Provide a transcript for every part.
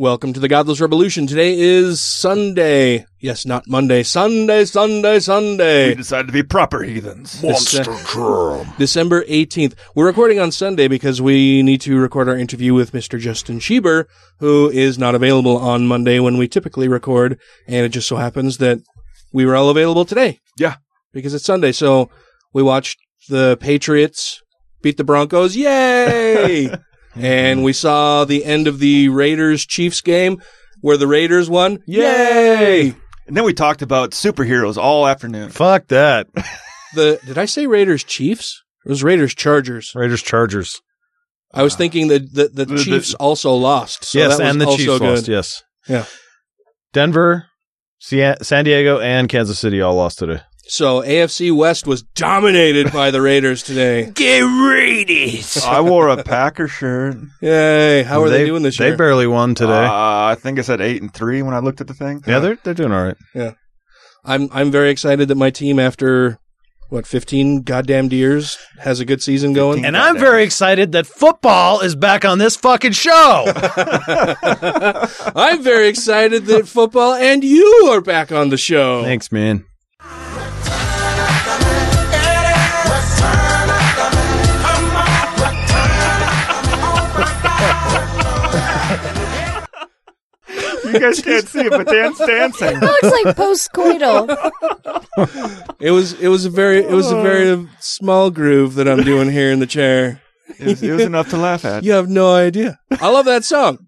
Welcome to the Godless Revolution. Today is Sunday. Yes, not Monday. Sunday, Sunday, Sunday. We decided to be proper heathens. Dece- uh, December 18th. We're recording on Sunday because we need to record our interview with Mr. Justin Schieber, who is not available on Monday when we typically record. And it just so happens that we were all available today. Yeah. Because it's Sunday. So we watched the Patriots beat the Broncos. Yay! and we saw the end of the Raiders Chiefs game where the Raiders won. Yay! And then we talked about superheroes all afternoon. Fuck that. The did I say Raiders Chiefs? It was Raiders Chargers. Raiders Chargers. I was thinking that the, the, The- the- Chiefs also lost. So yes, that was and the also Chiefs good. lost. Yes. Yeah. Denver, San Diego, and Kansas City all lost today. So AFC West was dominated by the Raiders today. Get Raiders. I wore a Packer shirt. Yay! How are they, doing this year? They barely won today. Uh, I think I said eight and three when I looked at the thing. yeah, they're they're doing all right. Yeah, I'm I'm very excited that my team, after what 15 goddamn years, has a good season going. And I'm very excited that football is back on this fucking show. I'm very excited that football and you are back on the show. Thanks, man. You guys can't see it, but Dan's dancing. looks like post-coital. It was it was a very it was a very small groove that I'm doing here in the chair. It was, it was enough to laugh at. You have no idea. I love that song.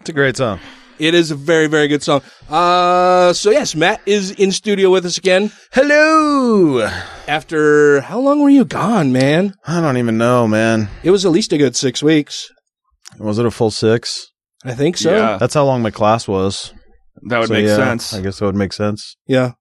It's a great song. It is a very, very good song. Uh, so yes, Matt is in studio with us again. Hello. After how long were you gone, man? I don't even know, man. It was at least a good six weeks. Was it a full six? I think so. Yeah. That's how long my class was. That would So, make yeah, sense. I guess that would make sense. Yeah.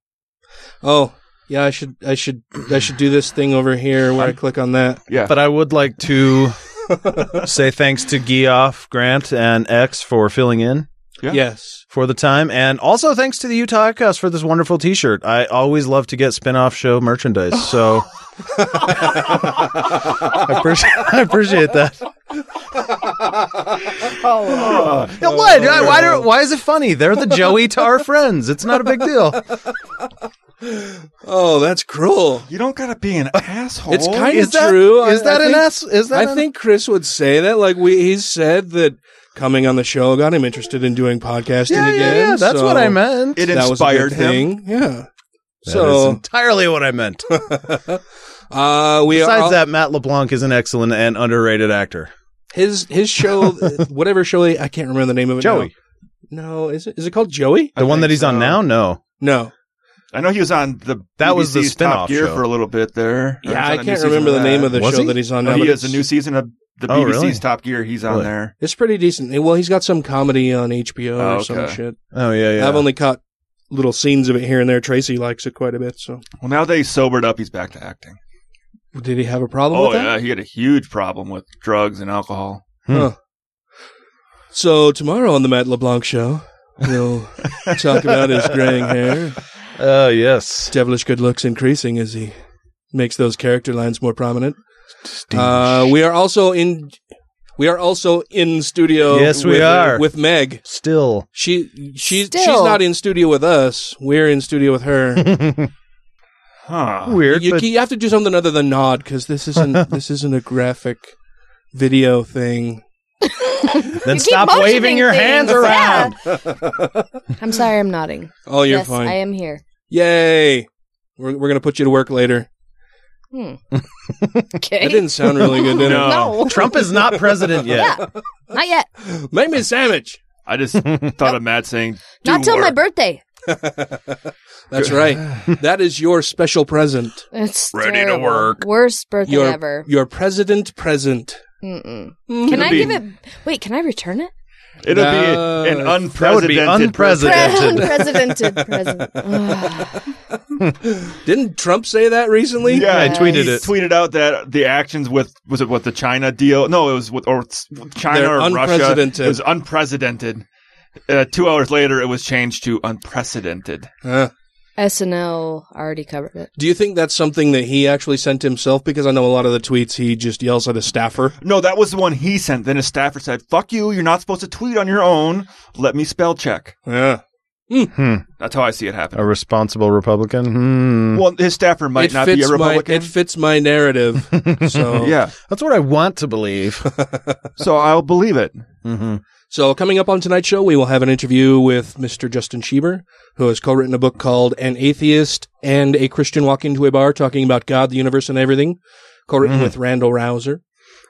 Oh, yeah. I should, I should, I should do this thing over here where I click on that. yeah. But I would like to say thanks to Geoff, Grant, and X for filling in Yeah. Yes. for the time. And also thanks to the Utah Outcast for this wonderful t shirt. I always love to get spin off show merchandise. So I, appreciate, I appreciate that. Oh, Yeah, what? Oh, why, why, why is it funny? They're the Joey Tar friends. It's not a big deal. Oh, that's cruel. you don't gotta be an asshole. It's kind of true. is I- that I an think- ass? Is that I an- think Chris would say that. Like we, he's said that coming on the show got him interested in doing podcasting Yeah, yeah, again. yeah. That's so what I meant. It that was a inspired good him. thing. Yeah. That is so entirely what I meant. uh, we Besides are that, Matt LeBlanc is an excellent and underrated actor. his his show, whatever show I can't remember the name of it. now. Joey. No, is it is it called Joey? The one that he's on now? No. No. I know he was on the That was the BBC's Top Gear show. for a little bit there. Yeah, on I a new can't remember the name of the Was show he? that he's on No, now. he has a new season of the Oh, BBC's really? Top Gear. He's on Really? there. It's pretty decent. Well, he's got some comedy on HBO Oh, or some shit. Oh yeah, yeah. I've only caught little scenes of it here and there. Tracy likes it quite a bit. So, Well, now that he's sobered up, he's back to acting. did he have a problem Oh with that? yeah, he had a huge problem with drugs and alcohol. Hmm. Huh. So tomorrow on the Matt LeBlanc show, we'll talk about his graying hair, Oh yes. devilish good looks increasing as he makes those character lines more prominent. Uh, we are also in. We are also in studio. Yes, we with, are. with Meg. Still. She she she's Still. not in studio with us. We're in studio with her. Huh. Weird, you, but you have to do something other than nod because this isn't this isn't a graphic video thing. Then You stop waving your hands around. Yeah. I'm sorry, I'm nodding. Oh, you're yes, fine. I am here. Yay! We're we're gonna put you to work later. Hmm. okay. That didn't sound really good, did it? No. Trump is not president yet. Yeah. Not yet. Make me a sandwich. I just thought of Matt saying, "Do Not till my birthday. That's right. That is your special present. It's Ready to work. Worst birthday Your ever. your president present. Mm-mm. Mm. Can I be- give it? Wait, can I return it? It'll No. be an That would be unprecedented. unprecedented. Unprecedented present. Didn't Trump say that recently? Yeah, I tweeted he it. Tweeted out that the actions with was it what the China deal? No, it was with or China They're or Russia. It was unprecedented. Uh, two hours later, it was changed to unprecedented. Huh. SNL already covered it. Do you think that's something that he actually sent himself? Because I know a lot of the tweets he just yells at a staffer. No, that was the one he sent. Then his staffer said, "Fuck you! You're not supposed to tweet on your own. Let me spell check." Yeah. That's how I see it happen. A responsible Republican. Hmm. Well, his staffer might it not fits be a Republican. My, it fits my narrative. so yeah, That's what I want to believe. so I'll believe it. hmm So coming up on tonight's show, we will have an interview with Mr. Justin Schieber, who has co-written a book called "An Atheist and a Christian Walk into a Bar," talking about God, the universe, and everything. Co-written with Randal Rauser.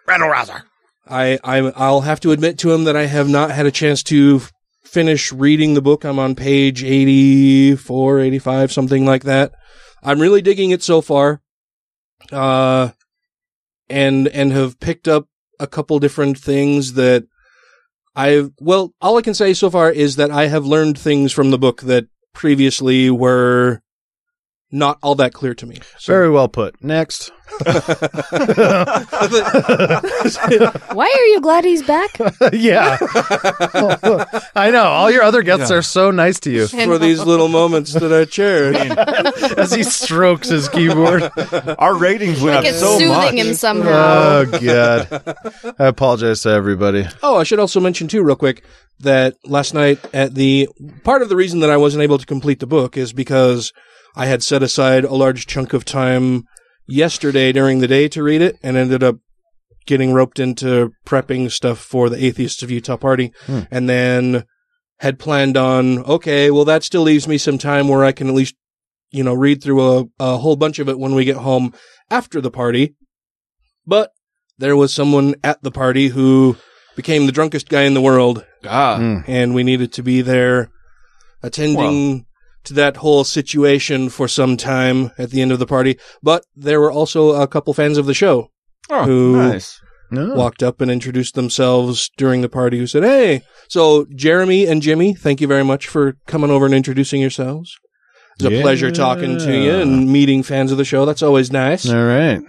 Randal Rauser. I, I I'll have to admit to him that I have not had a chance to f- finish reading the book. I'm on page 84, 85, something like that. I'm really digging it so far. Uh, and, and have picked up a couple different things that I've, well, all I can say so far is that I have learned things from the book that previously were not all that clear to me. So- Very well put. Next. Why are you glad he's back? yeah. I know. All your other guests are so nice to you for these little moments that I cherish. as he strokes his keyboard. Our ratings went Like up it's so soothing much. him somehow. Oh, God. I apologize to everybody. Oh, I should also mention too, real quick, that last night at the part of the reason that I wasn't able to complete the book is because I had set aside a large chunk of time yesterday during the day to read it, and ended up getting roped into prepping stuff for the Atheists of Utah party, and then had planned on okay, well that still leaves me some time where I can at least you know read through a, a whole bunch of it when we get home after the party, but there was someone at the party who became the drunkest guy in the world, Ah, and we needed to be there attending to that whole situation for some time at the end of the party. But there were also a couple fans of the show oh, Who- nice. No. walked up and introduced themselves during the party who said, Hey, so Jeremy and Jimmy, thank you very much for coming over and introducing yourselves. It's a Yeah. pleasure talking to you and meeting fans of the show. That's always nice. All right.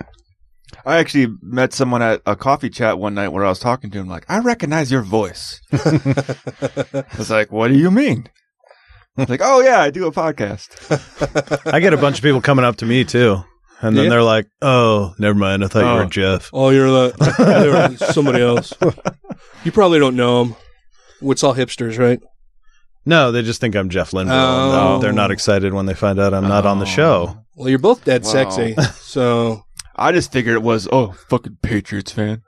I actually met someone at a coffee chat one night where I was talking to him, like, I recognize your voice. I was like, what do you mean? I was like, oh yeah, I do a podcast. I get a bunch of people coming up to me, too. And then Yeah. they're like, oh, never mind. I thought you Oh. were Jeff. Oh, you're the you're somebody else. You probably don't know him. It's all hipsters, right? No, they just think I'm Jeff Lindbergh. Oh. They're not excited when they find out I'm not on the oh. show. Well, you're both dead Wow. sexy. So I just figured it was, oh, fucking Patriots fan.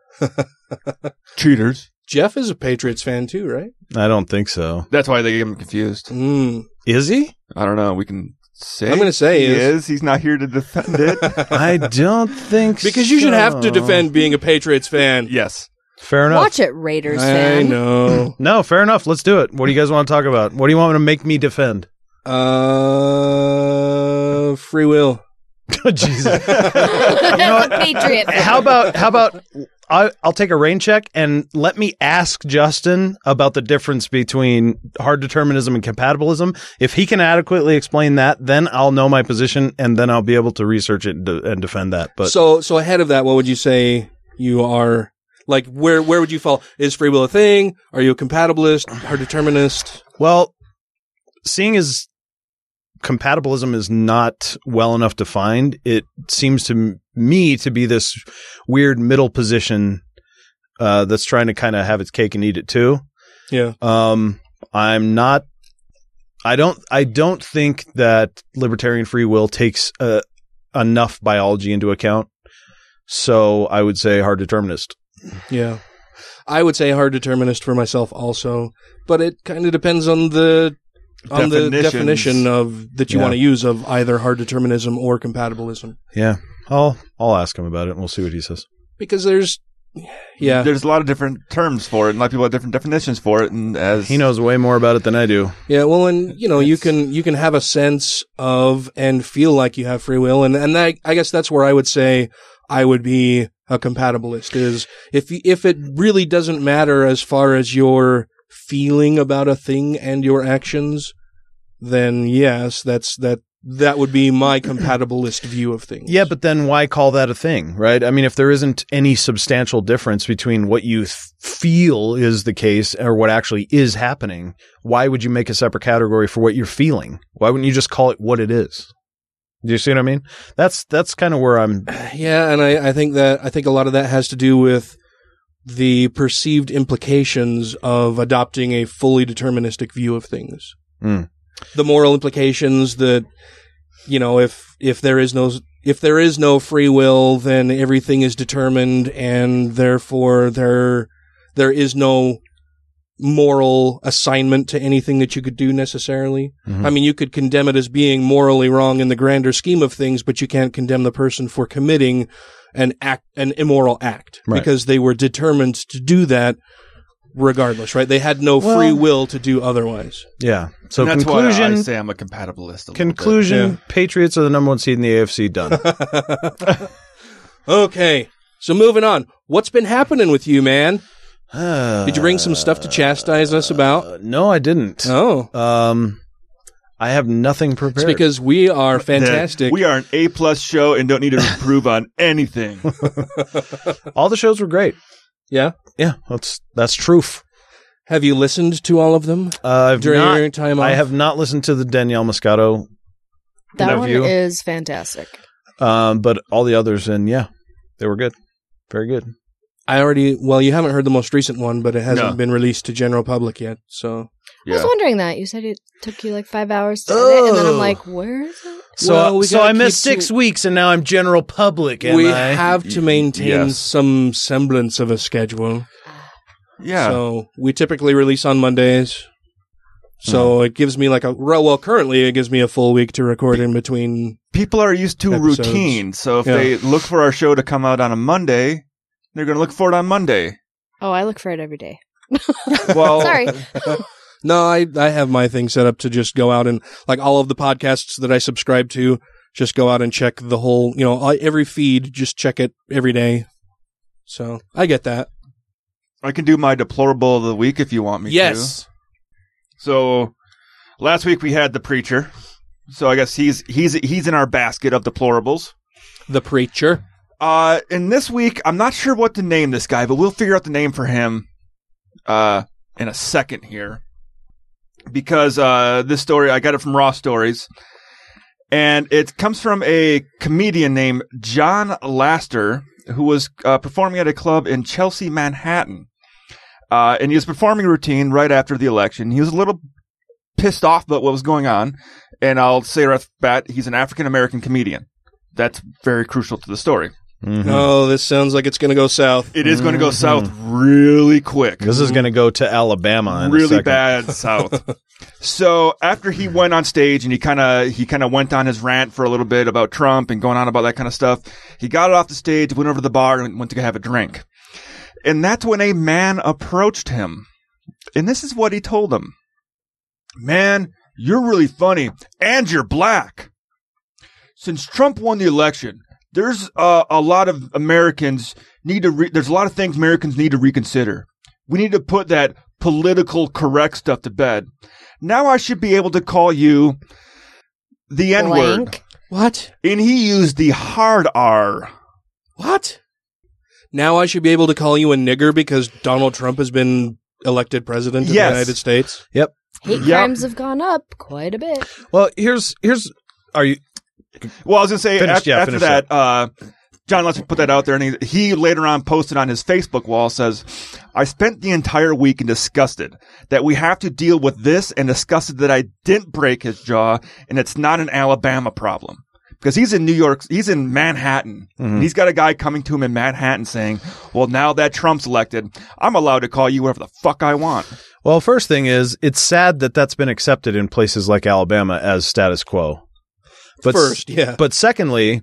Cheaters. Jeff is a Patriots fan too, right? I don't think so. That's why they get him confused. Mm. Is he? I don't know. We can say. I'm gonna say he is- is. He's not here to defend it. I don't think so. Because you should have to defend being a Patriots fan. yes. Fair enough. Watch it, Raiders fan. I fan. know. No, fair enough. Let's do it. What do you guys want to talk about? What do you want me to make me defend? Uh, free will. Jesus. That's a Patriot. how about how about I, I'll take a rain check and let me ask Justin about the difference between hard determinism and compatibilism. If he can adequately explain that, then I'll know my position and then I'll be able to research it and, de- and defend that. But so, so ahead of that, what would you say you are? Like, where where would you fall? Is free will a thing? Are you a compatibilist, hard determinist? Well, seeing as compatibilism is not well enough defined, it seems to m- me to be this weird middle position uh, that's trying to kind of have its cake and eat it too. Yeah. Um, I'm not. I don't. I don't think that libertarian free will takes uh, enough biology into account. So I would say hard determinist. Yeah. I would say hard determinist for myself also, but it kind of depends on the on the definition of that you Yeah. want to use of either hard determinism or compatibilism. Yeah, I'll I'll ask him about it and we'll see what he says. Because there's yeah, There's a lot of different terms for it, and a lot of people have different definitions for it. And as He knows way more about it than I do. Yeah, well, and you know, you can you can have a sense of and feel like you have free will, and and that, I guess that's where I would say I would be a compatibilist is if y- if it really doesn't matter as far as your feeling about a thing and your actions, then yes, that's that that would be my compatibilist view of things. Yeah, but then why call that a thing, right? I mean, if there isn't any substantial difference between what you th- feel is the case or what actually is happening, why would you make a separate category for what you're feeling? Why wouldn't you just call it what it is? Do you see what I mean? That's that's kind of where I'm. Yeah, and I, I think that I think a lot of that has to do with the perceived implications of adopting a fully deterministic view of things. Mm. The moral implications that you know, if if there is no if there is no free will, then everything is determined, and therefore there there is no moral assignment to anything that you could do necessarily. Mhm. I mean, you could condemn it as being morally wrong in the grander scheme of things, but you can't condemn the person for committing an act, an immoral act, Right. because they were determined to do that regardless, right? They had no Well- free will to do otherwise. Yeah. So and that's why conclusion. I say I'm a compatibilist. A little conclusion: Yeah. Patriots are the number one seed in the AFC. Done. okay. So moving on. What's been happening with you, man? Did you bring some stuff to chastise us about? Uh, no, I didn't. Oh, Um, I have nothing prepared. it's because we are fantastic. We are an A plus show and don't need to improve on anything. all the shows were great. yeah. Yeah, that's that's truth. Have you listened to all of them Uh, I've during not- your time off? I have not listened to the Danielle Muscato, That one is fantastic. um, but all the others, and yeah, they were good, very good. I already. Well, you haven't heard the most recent one, but it hasn't No. been released to general public yet. So I was wondering that. You said it took you like five hours to edit, and then I'm Oh. like, where is it? So, Well, we so gotta I missed keep six to- weeks, and now I'm general public. Am we I? have to maintain Yes. some semblance of a schedule. Yeah. So we typically release on Mondays. So Hmm. it gives me like a well. Currently, it gives me a full week to record in between. People are used to Episodes. routine. So if Yeah. they look for our show to come out on a Monday, they're going to look for it on Monday. Oh, I look for it every day. Well, Sorry. No, I I have my thing set up to just go out and like all of the podcasts that I subscribe to, just go out and check the whole. You know, every feed, just check it every day. So I get that. I can do my deplorable of the week if you want me to. yes. So last week we had the preacher. So I guess he's he's he's in our basket of deplorables. The preacher. Uh, and this week I'm not sure what to name this guy, but we'll figure out the name for him uh in a second here. Because uh this story I got it from Raw Stories. And it comes from a comedian named John Laster, who was uh, performing at a club in Chelsea, Manhattan. Uh, and he was performing a routine right after the election. He was a little pissed off about what was going on. And I'll say right off the bat, he's an African American comedian. That's very crucial to the story. Mhm. Oh, this sounds like it's going to go south. It is going to go south really quick. This is going to go to Alabama. In really second. bad south. so after he went on stage and he kind of he kind of went on his rant for a little bit about Trump and going on about that kind of stuff, he got off the stage, went over to the bar, and went to have a drink. And that's when a man approached him, and this is what he told him: "Man, you're really funny, and you're black. Since Trump won the election." There's uh, a lot of Americans need to. Re- there's a lot of things Americans need to reconsider. We need to put that political correct stuff to bed. Now I should be able to call you the N word. What? And he used the hard R. What? Now I should be able to call you a nigger because Donald Trump has been elected president of Yes. the United States. Yep. Hate Yep. crimes have gone up quite a bit. Well, here's here's. Are you? Well, I was going to say, Finish- after, yeah, after that, uh, John Lester put that out there, and he, he later on posted on his Facebook wall, says, I spent the entire weekend disgusted that we have to deal with this and disgusted that I didn't break his jaw, and it's not an Alabama problem. because he's in New York, he's in Manhattan. And he's got a guy coming to him in Manhattan saying, "Well, now that Trump's elected, I'm allowed to call you whatever the fuck I want." Well, first thing is, it's sad that that's been accepted in places like Alabama as status quo. But First, yeah. But secondly,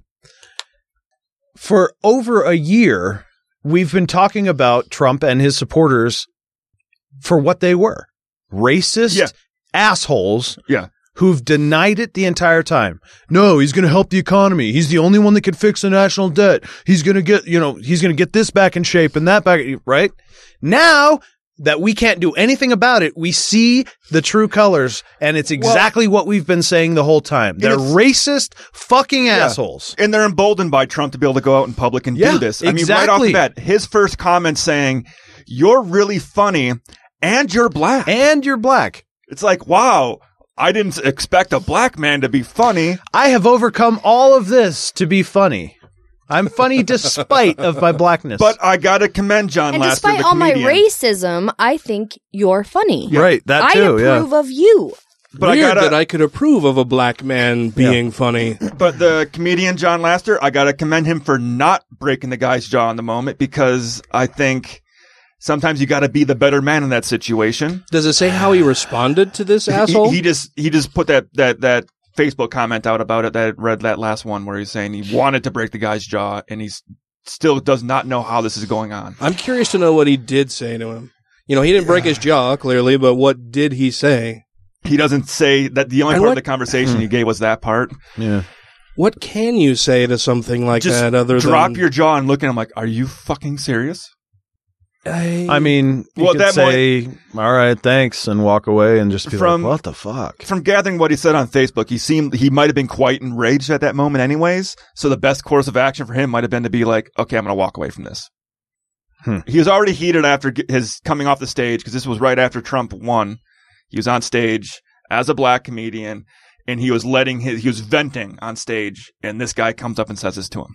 for over a year, we've been talking about Trump and his supporters for what they were racist Yeah. assholes Yeah. who've denied it the entire time. No, he's going to help the economy. He's the only one that can fix the national debt. He's going to get, you know, he's going to get this back in shape and that back, right? Now that we can't do anything about it, we see the true colors and it's exactly what we've been saying the whole time. They're racist fucking assholes. And they're emboldened by Trump to be able to go out in public and Yeah, do this. I mean, right off the bat, his first comment saying, "You're really funny and you're black." And you're black. It's like, wow, I didn't expect a black man to be funny. I have overcome all of this to be funny. I'm funny despite of my blackness. But I gotta commend John And Laster, despite the all my racism, I think you're funny. right, that I too, yeah. approve of you. But I Weird gotta- that I could approve of a black man being funny. But the comedian John Laster, I gotta commend him for not breaking the guy's jaw in the moment because I think sometimes you gotta be the better man in that situation. Does it say how he responded to this He- asshole? He, just he just put that that that Facebook comment out about it that I read that last one where he's saying he wanted to break the guy's jaw and he's still does not know how this is going on. I'm curious to know what he did say to him. You know, he didn't break his jaw clearly, but what did he say? He doesn't say that the only And part what- of the conversation he hmm. gave was that part. yeah. What can you say to something like Just that other drop than your jaw and look at him like, are you fucking serious? I, I mean, you Well, could that say, all right, thanks, and walk away and just be From- like, what the fuck? From gathering what he said on Facebook, he seemed he might have been quite enraged at that moment, anyways. So the best course of action for him might have been to be like, "Okay, I'm going to walk away from this." Hmm. He was already heated after his coming off the stage because this was right after Trump won. He was on stage as a black comedian, and he was letting his he was venting on stage, and this guy comes up and says this to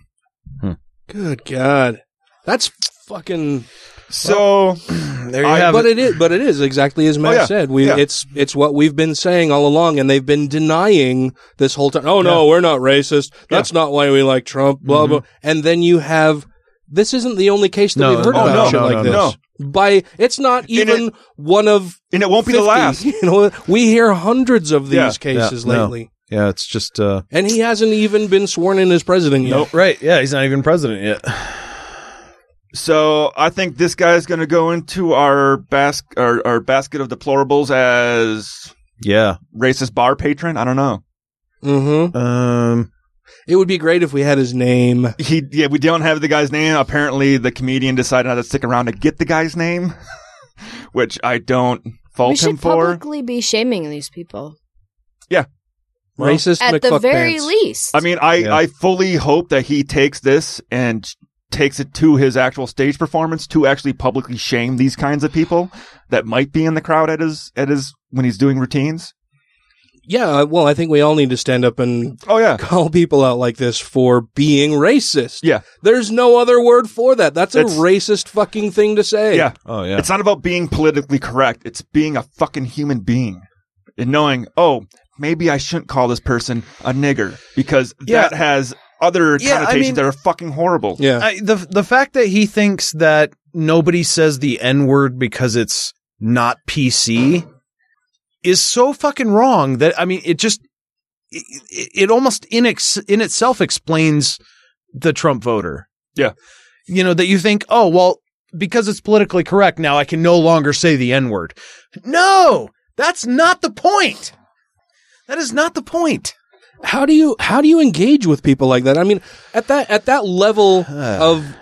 him. good God, that's fucking. So There you I- have But it. it is, but it is exactly as Matt Oh, yeah. said. We, Yeah. it's, it's what we've been saying all along, and they've been denying this whole time. Oh no, we're not racist. That's not why we like Trump. Blah blah. And then you have. This isn't the only case that No, we've heard oh, about no, shit no, like no, this. By it's not even one of and it won't be the last. You know, we hear hundreds of these Yeah. cases Yeah, no. lately, Yeah, it's just, uh, and he hasn't even been sworn in as president yet. right. Yeah, he's not even president yet. So I think this guy's going to go into our bas- our, our basket of deplorables as Yeah. racist bar patron. I don't know. Mm-hmm. Um, It would be great if we had his name. He yeah, we don't have the guy's name. Apparently, the comedian decided not to stick around to get the guy's name, which I don't We fault him should for. publicly be shaming these people. Well, Racist At the very pants. least. I mean, I Yeah. I fully hope that he takes this and takes it to his actual stage performance to actually publicly shame these kinds of people that might be in the crowd at his at his when he's doing routines. Yeah, well, I think we all need to stand up and Oh yeah. call people out like this for being racist. Yeah. There's no other word for that. That's a It's- racist fucking thing to say. Yeah. oh, yeah. It's not about being politically correct. It's being a fucking human being and knowing, oh, maybe I shouldn't call this person a nigger because Yeah. that has other Yeah, I connotations mean- that are fucking horrible. Yeah. I, the the fact that he thinks that nobody says the N word because it's not PC is so fucking wrong that I mean it just it, it, it almost in ex, in itself explains the Trump voter. Yeah. You know that you think, "Oh, well, because it's politically correct now I can no longer say the N word." No, that's not the point. That is not the point. How do you how do you engage with people like that? I mean, at that at that level of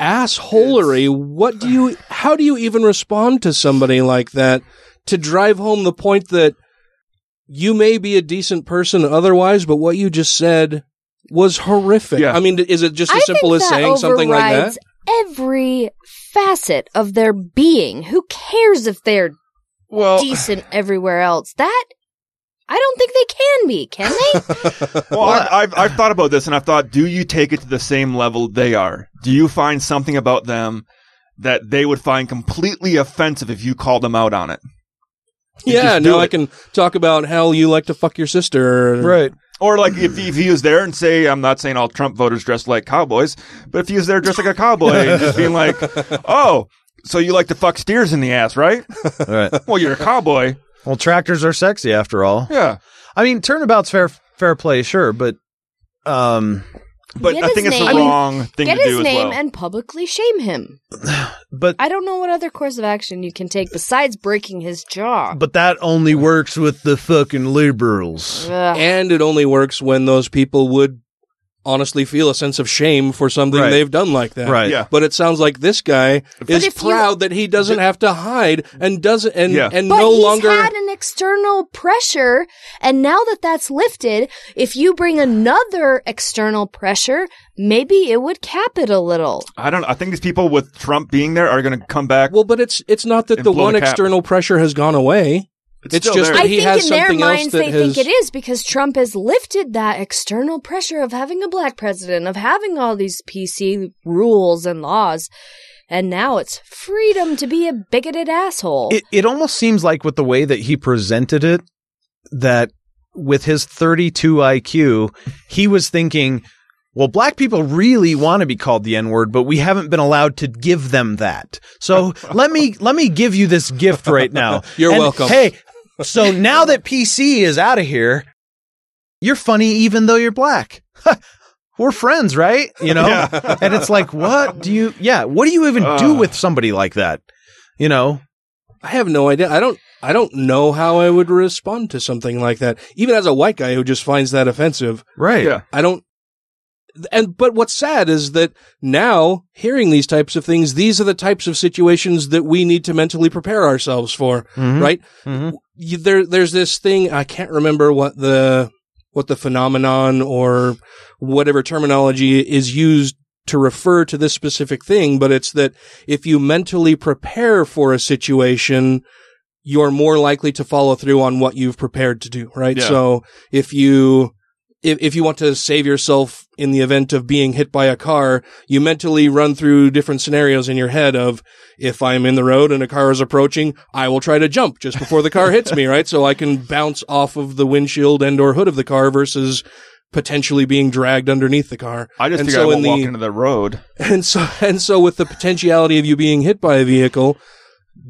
assholery, what do you how do you even respond to somebody like that to drive home the point that you may be a decent person otherwise, but what you just said was horrific. Yeah. I mean, is it just I as simple as saying something like that? Every facet of their being. Who cares if they're Well, decent everywhere else? That I don't think they can be. Can they? well, I've, I've I've thought about this and I've thought, do you take it to the same level they are? Do you find something about them that they would find completely offensive if you called them out on it? You Yeah, just do now I can talk about how you like to fuck your sister. Right. Or like if, if he was there and say, I'm not saying all Trump voters dress like cowboys, but if he was there dressed like a cowboy and just being like, oh, so you like to fuck steers in the ass, right? All right. Well, you're a cowboy. Well, tractors are sexy after all. Yeah. I mean, turnabout's fair fair play, sure, but um, But Get I his think it's the name- wrong thing Get to his do name as well. Get his name and publicly shame him. but I don't know what other course of action you can take besides breaking his jaw. but that only works with the fucking liberals. Ugh. and it only works when those people would honestly feel a sense of shame for something Right. they've done like that. Right. Yeah. But it sounds like this guy is if you- proud that he doesn't have to hide and doesn't and Yeah. and But no he's longer had an external pressure, and now that that's lifted, if you bring another external pressure, maybe it would cap it a little. I don't. I think these people with Trump being there are going to come back. Well, but it's it's not that the one the external pressure has gone away. It's, still just there. that I think has in their minds they has think it is because Trump has lifted that external pressure of having a black president, of having all these PC rules and laws. And now it's freedom to be a bigoted asshole. It it almost seems like with the way that he presented it, that with his 32 IQ, he was thinking, well, black people really want to be called the N word, but we haven't been allowed to give them that. So let me let me give you this gift right now. You're And, welcome. Hey, so now that PC is out of here, you're funny even though you're black. We're friends, right? You know? Yeah. And it's like, what do you yeah, what do you even do Uh. with somebody like that? You know? I have no idea. I don't I don't know how I would respond to something like that. Even as a white guy who just finds that offensive. Right. Yeah. I don't and but what's sad is that now hearing these types of things, these are the types of situations that we need to mentally prepare ourselves for, Mhm. right? Mhm. You, there, there's this thing I can't remember what the what the phenomenon or whatever terminology is used to refer to this specific thing, but it's that if you mentally prepare for a situation, you're more likely to follow through on what you've prepared to do, right? Yeah. So if you if, if you want to save yourself in the event of being hit by a car, you mentally run through different scenarios in your head of if I'm in the road and a car is approaching, I will try to jump just before the car hits me, right? So I can bounce off of the windshield and or hood of the car versus potentially being dragged underneath the car. I just and figure I won't in the, walk into the road. and so and so with the potentiality of you being hit by a vehicle,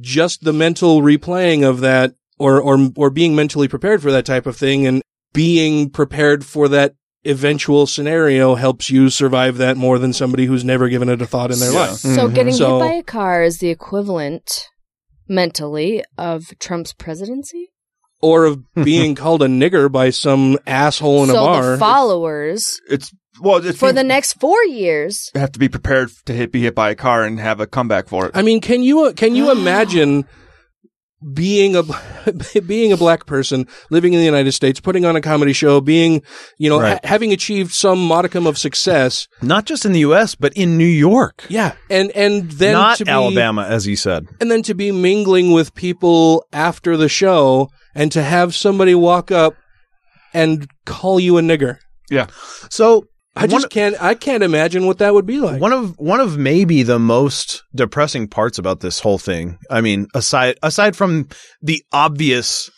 just the mental replaying of that or or or being mentally prepared for that type of thing and being prepared for that eventual scenario helps you survive that more than somebody who's never given it a thought in their Yeah. life. So mm-hmm. getting So- hit by a car is the equivalent mentally of Trump's presidency. Or of being called a nigger by some asshole in so a bar. the followers It's well, it's for being- the next four years. you have to be prepared to hit, be hit by a car and have a comeback for it. I mean, can you can you ah. imagine being a being a black person living in the United States, putting on a comedy show, being you know Right. ha- having achieved some modicum of success, Not just in the US, but in New York. yeah, and and then Not to be, Alabama, as he said. and then to be mingling with people after the show, and to have somebody walk up and call you a nigger. Yeah. So I just one, can't. I can't imagine what that would be like. one of one of maybe the most depressing parts about this whole thing. I mean, aside aside from the obvious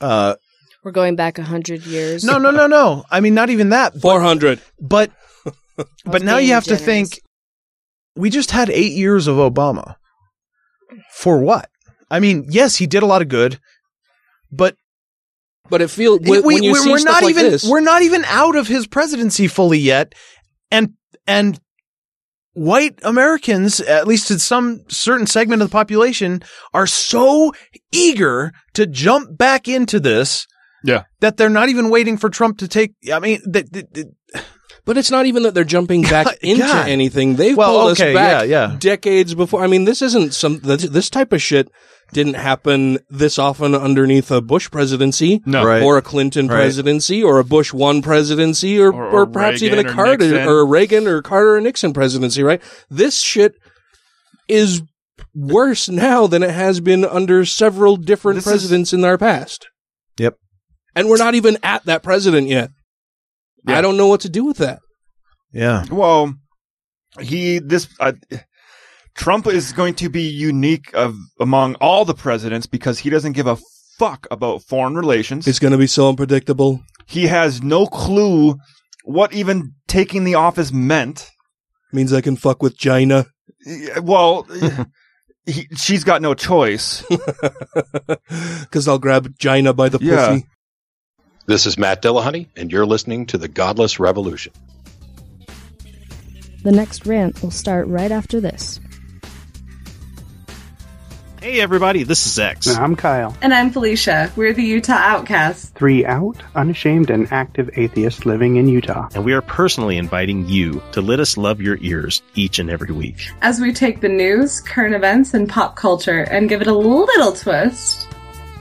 uh We're going back a hundred years. no no no no. I mean not even that. Four hundred. but, but now you have to think we just had 8 years of Obama. For what? I mean, yes, he did a lot of good, but But it feels we, when you we- see we're stuff not like even this, we're not even out of his presidency fully yet and and white americans at least to some certain segment of the population are so eager to jump back into this Yeah. that they're not even waiting for trump to take i mean that that- that- But it's not even that they're jumping back God, into God. anything. They've Well, pulled okay, us back yeah, yeah. decades before. I mean, this isn't some this, this type of shit didn't happen this often underneath a Bush presidency No. Right. or a Clinton Right. presidency or a Bush one presidency or, Or- or, or perhaps Reagan even a Carter Nixon. or a Reagan or Carter or Nixon presidency, right? This shit is worse now than it has been under several different This is- presidents in our past. Yep. And we're not even at that president yet. Yeah. I don't know what to do with that. yeah Well, he this uh, Trump is going to be unique of among all the presidents because he doesn't give a fuck about foreign relations. It's going to be so unpredictable. He has no clue what even taking the office meant. Means I can fuck with China. Well, he, she's got no choice. Because I'll grab China by the Yeah. pussy. This is Matt Dillahunty, and you're listening to The Godless Revolution. The next rant will start right after this. Hey everybody, this is X. I'm Kyle. And I'm Felicia. We're the Utah Outcasts. Three out, unashamed, and active atheists living in Utah. And we are personally inviting you to let us love your ears each and every week. As we take the news, current events, and pop culture and give it a little twist.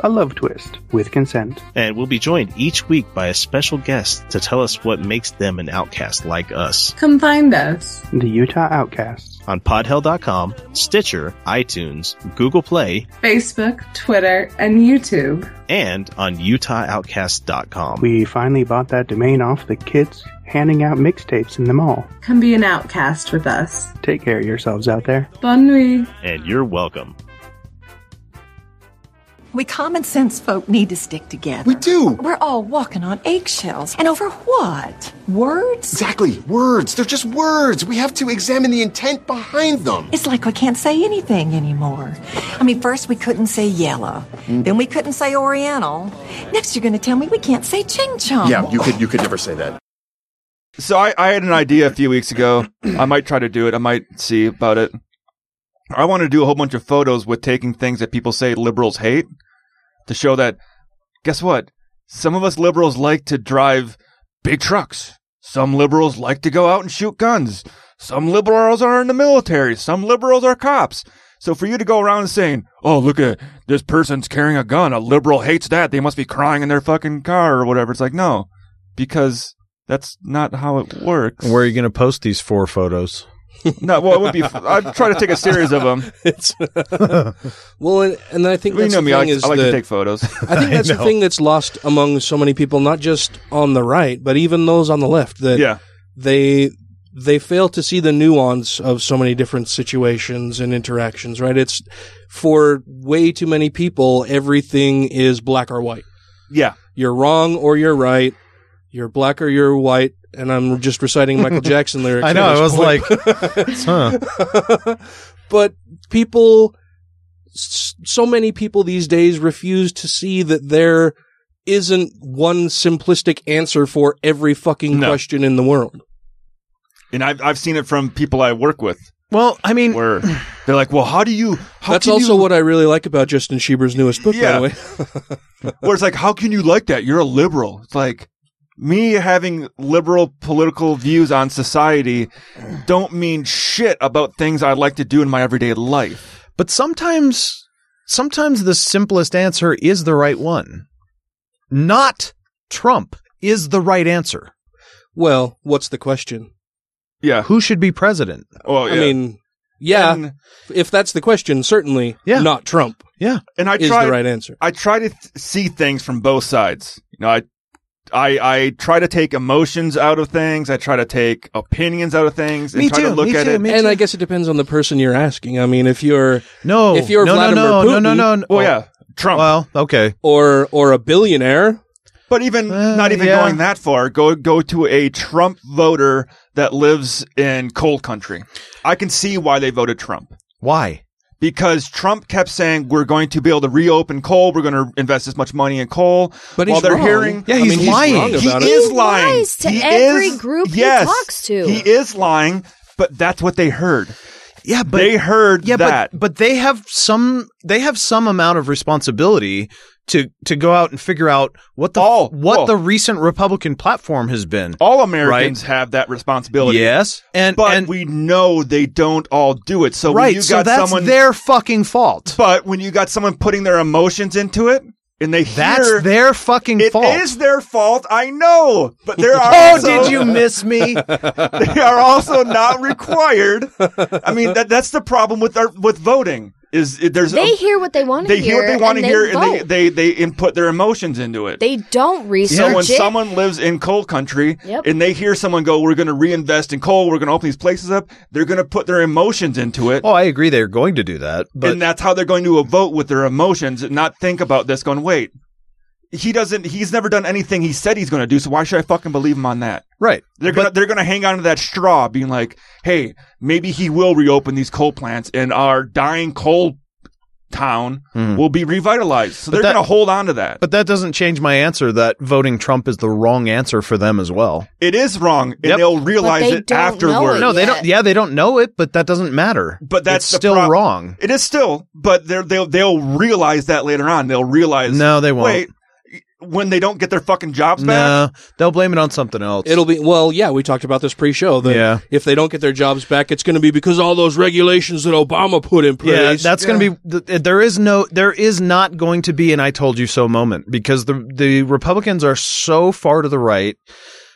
A love twist with consent. And we'll be joined each week by a special guest to tell us what makes them an outcast like us. Come find us. The Utah Outcasts. On podhell.com, Stitcher, iTunes, Google Play, Facebook, Twitter, and YouTube. and on utahoutcast.com. We finally bought that domain off the kids handing out mixtapes in the mall. Come be an outcast with us. Take care of yourselves out there. Bonne nuit. And you're welcome. We common sense folk need to stick together. We do. We're all walking on eggshells. And over what? Words? Exactly. Words. They're just words. We have to examine the intent behind them. It's like we can't say anything anymore. I mean, first we couldn't say yellow. Mm. Then we couldn't say oriental. Next you're going to tell me we can't say ching chong. Yeah, you could you could never say that. So I, I had an idea a few weeks ago. I might try to do it. I might see about it. I want to do a whole bunch of photos with taking things that people say liberals hate to show that, guess what? Some of us liberals like to drive big trucks. Some liberals like to go out and shoot guns. Some liberals are in the military. Some liberals are cops. So for you to go around saying, oh, look at this person's carrying a gun. A liberal hates that. They must be crying in their fucking car or whatever. It's like, no, because that's not how it works. Where are you going to post these four photos? No, well, it would be. I'd try to take a series of them. It's well, and, and I think Well, you that's know the me. I thing like, is I like to that- take photos. I think that's the thing that's lost among so many people, not just on the right, but even those on the left. That Yeah. they they fail to see the nuance of so many different situations and interactions. Right? It's for way too many people. Everything is black or white. Yeah. You're wrong or you're right. You're black or you're white. And I'm just reciting Michael Jackson lyrics. I know, I was point. like, huh. but people, so many people these days refuse to see that there isn't one simplistic answer for every fucking No. question in the world. And I've I've seen it from people I work with. Well, I mean, where they're like, "Well, how do you?" How That's can also you, what I really like about Justin Schieber's newest book, Yeah. by the way. Where it's like, "How can you like that? You're a liberal." It's like me having liberal political views on society don't mean shit about things I'd like to do in my everyday life. But sometimes, sometimes the simplest answer is the right one. Not Trump is the right answer. Well, what's the question? Yeah. Who should be president? Well, I mean, yeah, And- if that's the question, certainly Yeah. not Trump. Yeah. and I is try the right answer. I try to th- see things from both sides. You know, I, I, I try to take emotions out of things. I try to take opinions out of things and Me try to too, look me at too, it. me and I guess it depends on the person you're asking. I mean, if you're No, if you're no, Vladimir no, no, Putin, no, no, no. Well, yeah, Trump. Well, okay. or or a billionaire, But even Uh, not even yeah. going that far, go go to a Trump voter that lives in coal country. I can see why they voted Trump Why? Because Trump kept saying we're going to be able to reopen coal, we're going to invest as much money in coal. But while he's they're wrong. hearing, Yeah, I he's mean, lying. wrong he about it. is He lying. lies to He every is- group he talks to. He is lying, but that's what they heard. Yeah, but they heard yeah, that. but but they have some they have some amount of responsibility to to go out and figure out what the Oh, what well. the recent Republican platform has been. all Americans have that responsibility. Yes, and But and we know they don't all do it. So when right, you so got that's someone their fucking fault. But when you got someone putting their emotions into it, and they That's hear their fucking it fault. is their fault. I know, but there are. oh, did you miss me? They are also not required. I mean, that that's the problem with our with voting. Is it, there's They a, hear what they want to they hear what they want to hear, and they, they they input their emotions into it. They don't research so when it. someone lives in coal country Yep. and they hear someone go, "We're going to reinvest in coal. We're going to open these places up," they're going to put their emotions into it. Oh, I agree. They're going to do that, but and that's how they're going to vote with their emotions and not think about this going, wait, he doesn't. He's never done anything he said he's going to do. So why should I fucking believe him on that? Right. They're gonna they're gonna hang on to that straw, being like, "Hey, maybe he will reopen these coal plants, and our dying coal town hmm. will be revitalized." So But they're that- gonna hold on to that. But that doesn't change my answer that voting Trump is the wrong answer for them as well. It is wrong, and Yep. they'll realize they it don't know afterwards. it No, they yet. don't. Yeah, they don't know it, but that doesn't matter. But that's It's still prob- wrong. It is still, but they're, they'll they'll realize that later on. They'll realize. No, they won't. Wait, when they don't get their fucking jobs back. No, they'll blame it on something else. It'll be well, yeah. We talked about this pre-show. That Yeah. if they don't get their jobs back, it's going to be because all those regulations that Obama put in place. Yeah, that's going to be. There is no, there is not going to be an "I told you so" moment because the the Republicans are so far to the right.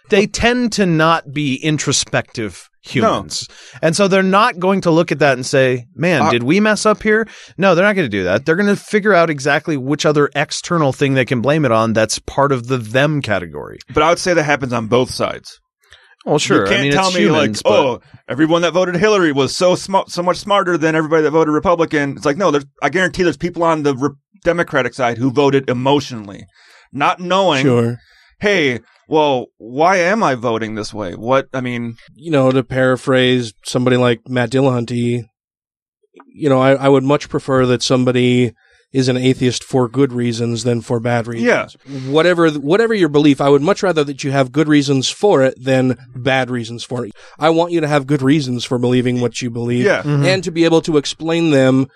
They tend to not be introspective humans, and so they're not going to look at that and say, "Man, Uh, did we mess up here?" No, they're not going to do that. They're going to figure out exactly which other external thing they can blame it on. That's part of the them category. But I would say that happens on both sides. Well, sure. You can't I mean, tell me humans, like, oh, everyone that voted Hillary was so smart, so much smarter than everybody that voted Republican. It's like, no, there's, I guarantee there's people on the re- Democratic side who voted emotionally, not knowing, Sure. hey, well, why am I voting this way? What, I mean, you know, to paraphrase somebody like Matt Dillahunty, you know, I, I would much prefer that somebody is an atheist for good reasons than for bad reasons. Yeah. Whatever whatever your belief, I would much rather that you have good reasons for it than bad reasons for it. I want you to have good reasons for believing what you believe Yeah. Mhm. and to be able to explain them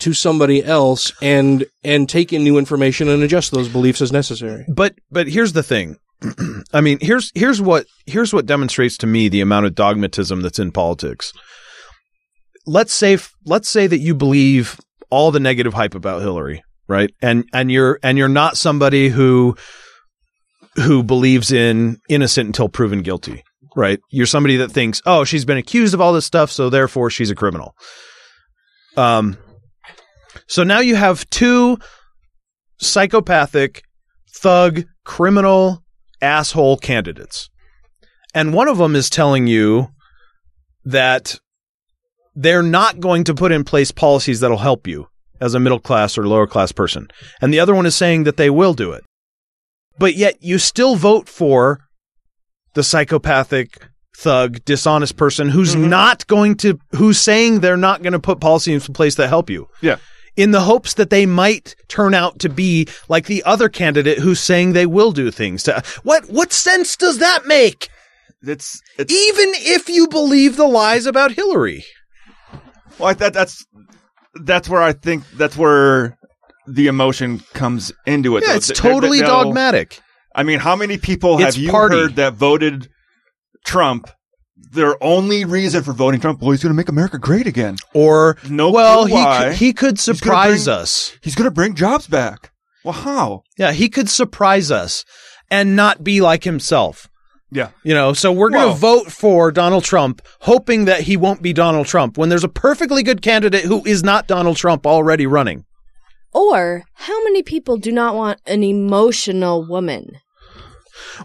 to somebody else and and take in new information and adjust those beliefs as necessary. But but here's the thing. I mean, here's here's what here's what demonstrates to me the amount of dogmatism that's in politics. Let's say let's say that you believe all the negative hype about Hillary, right? And and you're and you're not somebody who who believes in innocent until proven guilty, right? You're somebody that thinks, "Oh, she's been accused of all this stuff, so therefore she's a criminal." Um so now you have two psychopathic, thug, criminal, asshole candidates. And one of them is telling you that they're not going to put in place policies that'll help you as a middle class or lower class person. And the other one is saying that they will do it. But yet you still vote for the psychopathic, thug, dishonest person who's mm-hmm. not going to, who's saying they're not going to put policies in place that help you yeah. In the hopes that they might turn out to be like the other candidate who's saying they will do things to what what sense does that make It's, even if you believe the lies about Hillary Well, I, that that's that's where I think that's where the emotion comes into it. Yeah, though. it's They're- totally they'll- dogmatic. I mean, how many people It's have you party. heard that voted Trump? Their only reason for voting Trump, well, he's going to make America great again. or No, well he why. could, he could He's gonna surprise bring- us He's going to bring jobs back. Well, how? yeah he could surprise us and not be like himself Yeah. You know, so we're going Well- to vote for Donald Trump, hoping that he won't be Donald Trump when there's a perfectly good candidate who is not Donald Trump already running. Or how many people do not want an emotional woman?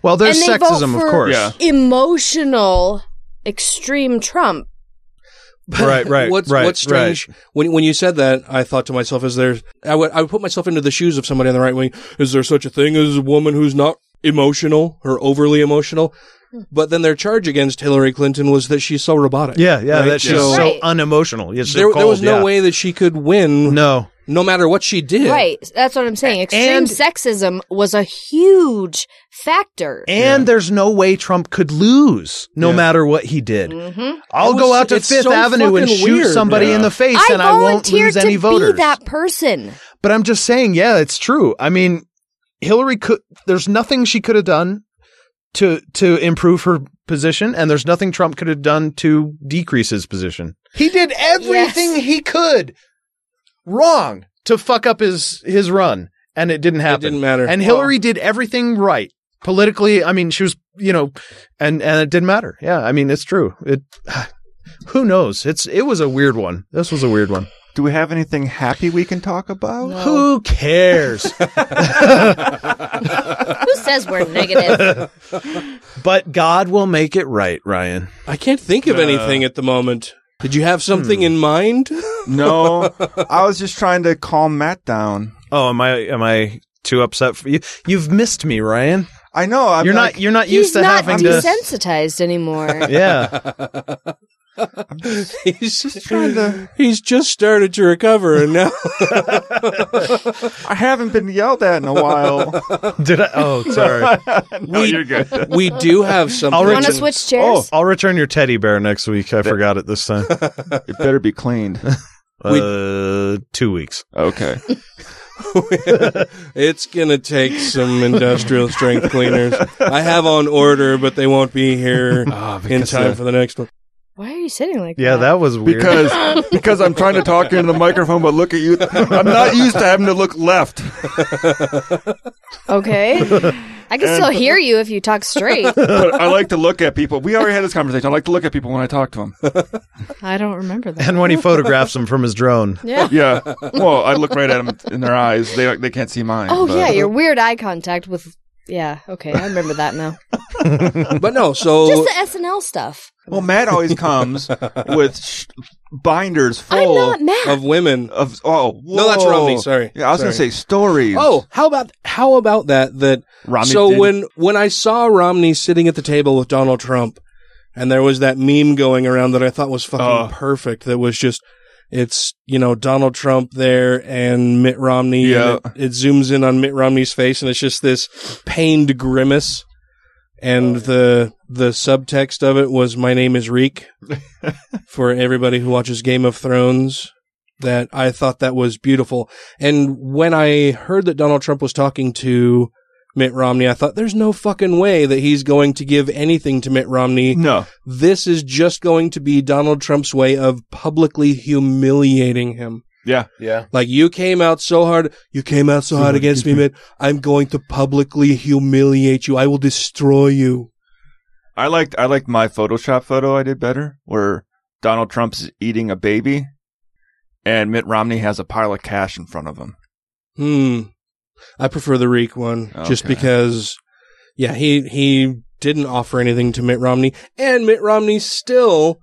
Well, there's and they vote sexism, of for course. Emotional, extreme Trump. Right, right, what's right, what's strange when when you said that I thought to myself is there I would I would put myself into the shoes of somebody on the right wing. Is there such a thing as a woman who's not emotional or overly emotional but then their charge against Hillary Clinton was that she's so robotic Yeah, yeah, right? that she's So so unemotional. Yes, there, they're there was no yeah. way that she could win no no matter what she did Right. That's what I'm saying. Extreme And- sexism was a huge factor. And there's no way Trump could lose, no Yeah. matter what he did. Mhm. I'll It go out to Fifth so Avenue and shoot weird. somebody Yeah. in the face, I and I won't volunteered lose to any voters. be that person. But I'm just saying, yeah, it's true. I mean, Hillary could. There's nothing she could have done to to improve her position, and there's nothing Trump could have done to decrease his position. He did everything he could wrong to fuck up his his run, and it didn't happen. didn't matter. And Hillary did everything right politically. I mean, she was, you know, and and it didn't matter. Yeah, I mean, it's true. It. Who knows? It's it was a weird one. This was a weird one. Do we have anything happy we can talk about? Who cares? Who says we're negative? but God will make it right, Ryan. I can't think of anything at the moment did you have something Hmm. in mind No, I was just trying to calm Matt down. Oh, am I am I too upset for you. You've missed me, Ryan. I know. I'm you're like- not. You're not He's used to not having to. desensitized anymore. Yeah. he's just trying to. He's just started to recover, and now I haven't been yelled at in a while. Did I? Oh, sorry. no, We- you're good. we do have something. I'll want to return- switch chairs? I'll return your teddy bear next week. I forgot it this time. It better be cleaned. uh, two weeks. Okay. it's gonna take some industrial strength cleaners. I have on order, but they won't be here Ah, in time uh, for the next one. Why are you sitting like that? Yeah, that was weird. Because because I'm trying to talk into the microphone, but look at you. I'm not used to having to look left. Okay. I can still hear you if you talk straight. But I like to look at people. We already had this conversation. I like to look at people when I talk to them. I don't remember that. and when he photographs them from his drone. Yeah. Yeah. Well, I look right at them in their eyes. They they can't see mine. Oh but- yeah, your weird eye contact with. Yeah. Okay, I remember that now. But no, so Just the SNL stuff. Well, Matt always comes with sh- binders I'm full not mad. of women. of oh No, that's whoa. Romney. Sorry. Yeah, I was gonna Sorry. say stories. Oh, how about how about that? That Romney so did- when when I saw Romney sitting at the table with Donald Trump, and there was that meme going around that I thought was fucking Oh. perfect. That was just it's you know Donald Trump there and Mitt Romney. Yeah. it, it zooms in on Mitt Romney's face, and it's just this pained grimace. And oh, the the subtext of it was "My name is Reek" for everybody who watches Game of Thrones. That I thought that was beautiful. And when I heard that Donald Trump was talking to Mitt Romney, I thought there's no fucking way that he's going to give anything to Mitt Romney. no. This is just going to be Donald Trump's way of publicly humiliating him. Yeah. Yeah. Like you came out so hard, you came out so hard against me, Mitt. I'm going to publicly humiliate you. I will destroy you. I liked I liked my Photoshop photo I did better, where Donald Trump's eating a baby, and Mitt Romney has a pile of cash in front of him. Hmm. I prefer the Reek one just because, yeah, he he didn't offer anything to Mitt Romney, and Mitt Romney still.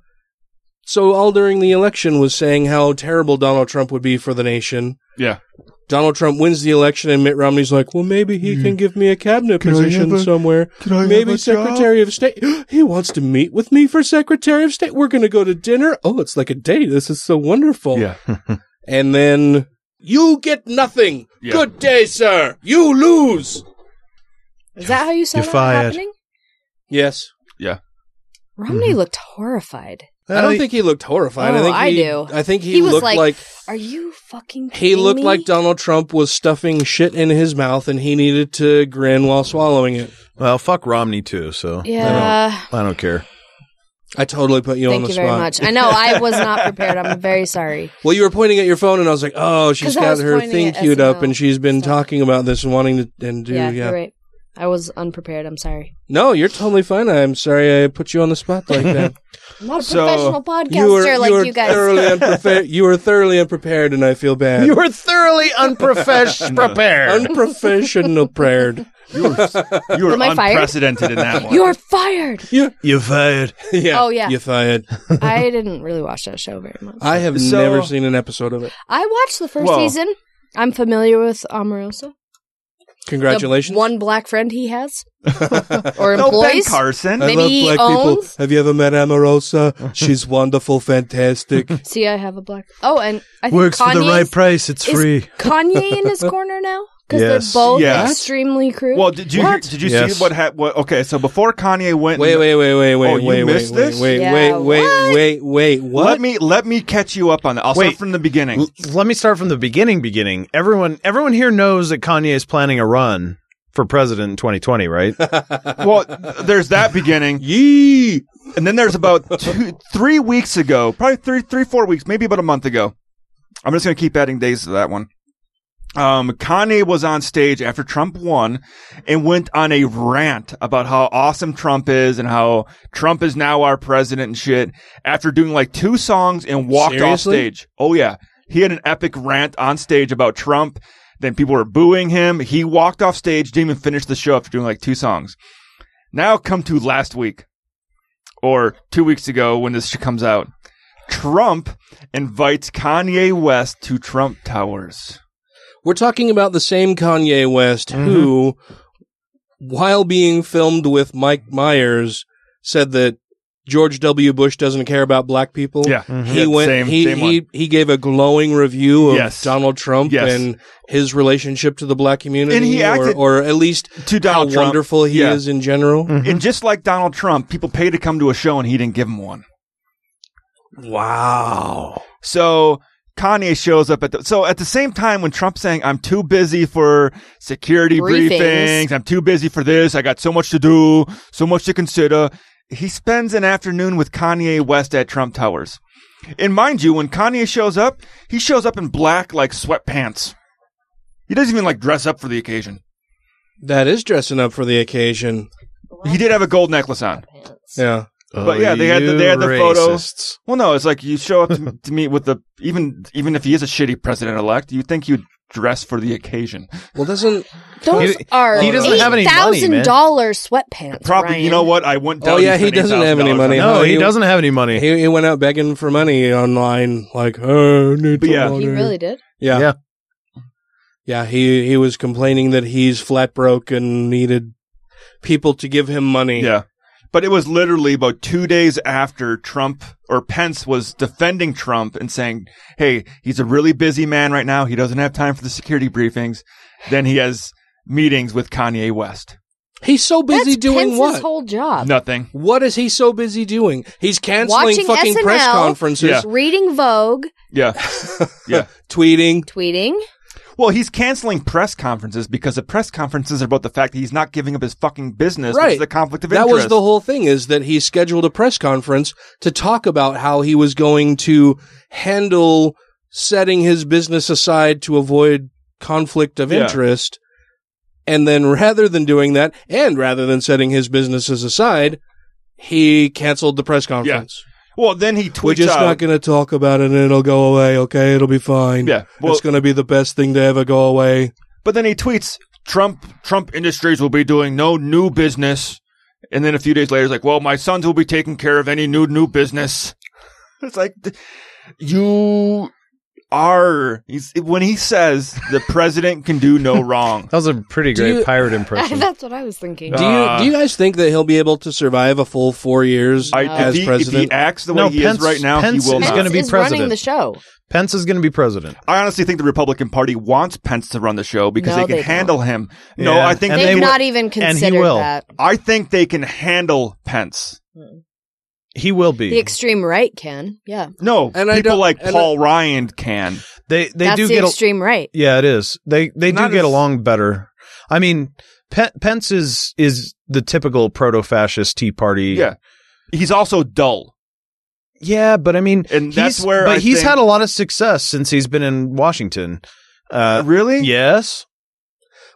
So all during the election was saying how terrible Donald Trump would be for the nation. Yeah. Donald Trump wins the election, and Mitt Romney's like, "Well, maybe he can mm. give me a cabinet Can I position a- somewhere. maybe Secretary of State. he wants to meet with me for Secretary of State. We're going to go to dinner. Oh, it's like a date. This is so wonderful. Yeah. And then you get nothing. Yeah. Good day, sir. You lose. Is that how you saw You're that fired. happening? Yes. Yeah. Romney mm-hmm. looked horrified. I don't uh, think he looked horrified. I Oh, think I he, do. I think he, He was looked like, like, Are you fucking? he looked me? like Donald Trump was stuffing shit in his mouth, and he needed to grin while swallowing it. Well, fuck Romney too. So Yeah. I don't, I don't care. I totally put you on the spot. Thank you spot. very much. I know I was not prepared. I'm very sorry. Well, you were pointing at your phone, and I was like, "Oh, she's 'Cause I got was her pointing thing at queued up, SNL and she's been talking about this and wanting to and do." yeah, Yeah, you're right. I was unprepared. I'm sorry. No, you're totally fine. I'm sorry I put you on the spot like that. I'm not a So, professional podcaster you were like you, were you guys. thoroughly unprepared. You were thoroughly unprepared, and I feel bad. You were thoroughly unprofessional. prepared. unprofessional prepared. You were, you were Am I fired? unprecedented in that one. You're fired. You fired. yeah. Oh, yeah. You fired. I didn't really watch that show very much. I have So- never seen an episode of it. I watched the first Well- season. I'm familiar with Omarosa. Congratulations. The one black friend he has, or No, Ben employees. Carson. I Maybe love he black owns- people. Have you ever met Omarosa? She's wonderful, fantastic. See, I have a black. Oh, and I think Works for the Kanye's- right price. It's is free. Kanye in his corner now because Yes. they're both Yes. extremely crude. Well, did you hear, did you Yes. see what happened? Okay, so before Kanye went, Wait, wait, wait, wait, wait, Oh, wait, wait, missed wait, this? wait, Yeah, wait, wait, what? wait, wait, what? Let me let me catch you up on that. I'll Wait. start from the beginning. L- let me start from the beginning. Beginning. Everyone, everyone here knows that Kanye is planning a run for president in 2020, right? well, there's that beginning. Yee! And then there's about two, three weeks ago, probably three, three, four weeks, maybe about a month ago. I'm just going to keep adding days to that one. Um, Kanye was on stage after Trump won and went on a rant about how awesome Trump is and how Trump is now our president and shit after doing like two songs and walked off stage. Oh yeah. He had an epic rant on stage about Trump. Then people were booing him. He walked off stage, didn't even finish the show after doing like two songs. Now come to last week or two weeks ago when this shit comes out. Trump invites Kanye West to Trump Towers. We're talking about the same Kanye West who, while being filmed with Mike Myers, said that George W. Bush doesn't care about black people. Yeah. He Mhm. Yeah, went. same- he same he one. he gave a glowing review of Yes. Donald Trump Yes. and his relationship to the black community, And he or, acted or at least to Donald how Trump. wonderful he Yeah. is in general. And just like Donald Trump, people pay to come to a show and he didn't give them one. Wow. So Kanye shows up at the, so at the same time when Trump's saying, I'm too busy for security Briefings. briefings, I'm too busy for this, I got so much to do, so much to consider. He spends an afternoon with Kanye West at Trump Towers. And mind you, when Kanye shows up, he shows up in black like sweatpants. He doesn't even like dress up for the occasion. That is dressing up for the occasion. He did have a gold necklace on. Yeah. Oh, but yeah, they had the, they had the photo. Well, no, it's like you show up to, to meet with the even even if he is a shitty president elect, you think you'd dress for the occasion. Well, doesn't Those He- are he doesn't have any thousand man. dollar sweatpants. Probably, Ryan. you know what? I wouldn't. Oh doubt yeah, he doesn't have any money. on No, huh? he doesn't have any money. He, he went out begging for money online, like, oh, I need But yeah. money." He really did. Yeah. Yeah. Yeah, he he was complaining that he's flat broke and needed people to give him money. Yeah. But it was literally about two days after Trump or Pence was defending Trump and saying, Hey, he's a really busy man right now. He doesn't have time for the security briefings. Then he has meetings with Kanye West. He's so busy That's doing Pence's what? whole job. Nothing. What is he so busy doing? He's canceling Watching fucking SNL, press conferences, Yeah. Reading Vogue, Yeah. yeah. tweeting. tweeting. Well, he's canceling press conferences because the press conferences are about the fact that he's not giving up his fucking business, which Right. is the conflict of That interest. was the whole thing is that he scheduled a press conference to talk about how he was going to handle setting his business aside to avoid conflict of Yeah. interest. And then rather than doing that, and rather than setting his businesses aside, he canceled the press conference. Well, then he tweets We're just out. not going to talk about it and it'll go away, okay? It'll be fine. Yeah, well- it's going to be the best thing to ever go away. But then he tweets, Trump Trump Industries will be doing no new business. And then a few days later, he's like, well, my sons will be taking care of any new, new business. It's like, you are, he's, when he says the president can do no wrong. That was a pretty Do great you- pirate impression. That's what I was thinking. Do Uh, you do you guys think that he'll be able to survive a full four years I, as if, he, if president? he acts the way No, he Pence- is right now, Pence he will is gonna be is running president. the show. Pence is going to be president. I honestly think the Republican Party wants Pence to run the show because No, they can they handle him. No, I think they They've will- not even and he considered will. that. I think they can handle Pence. He will be. The extreme right can. Yeah. No, And I people don't- like and Paul Ryan can. they they That's do the get. A, extreme right. yeah, it is. They they do Not get as- along better. I mean, Pe- Pence is is the typical proto-fascist Tea Party. Yeah. He's also dull. yeah, but I mean, And that's he's- where But I he's think- had a lot of success since he's been in Washington. Uh, really? yes.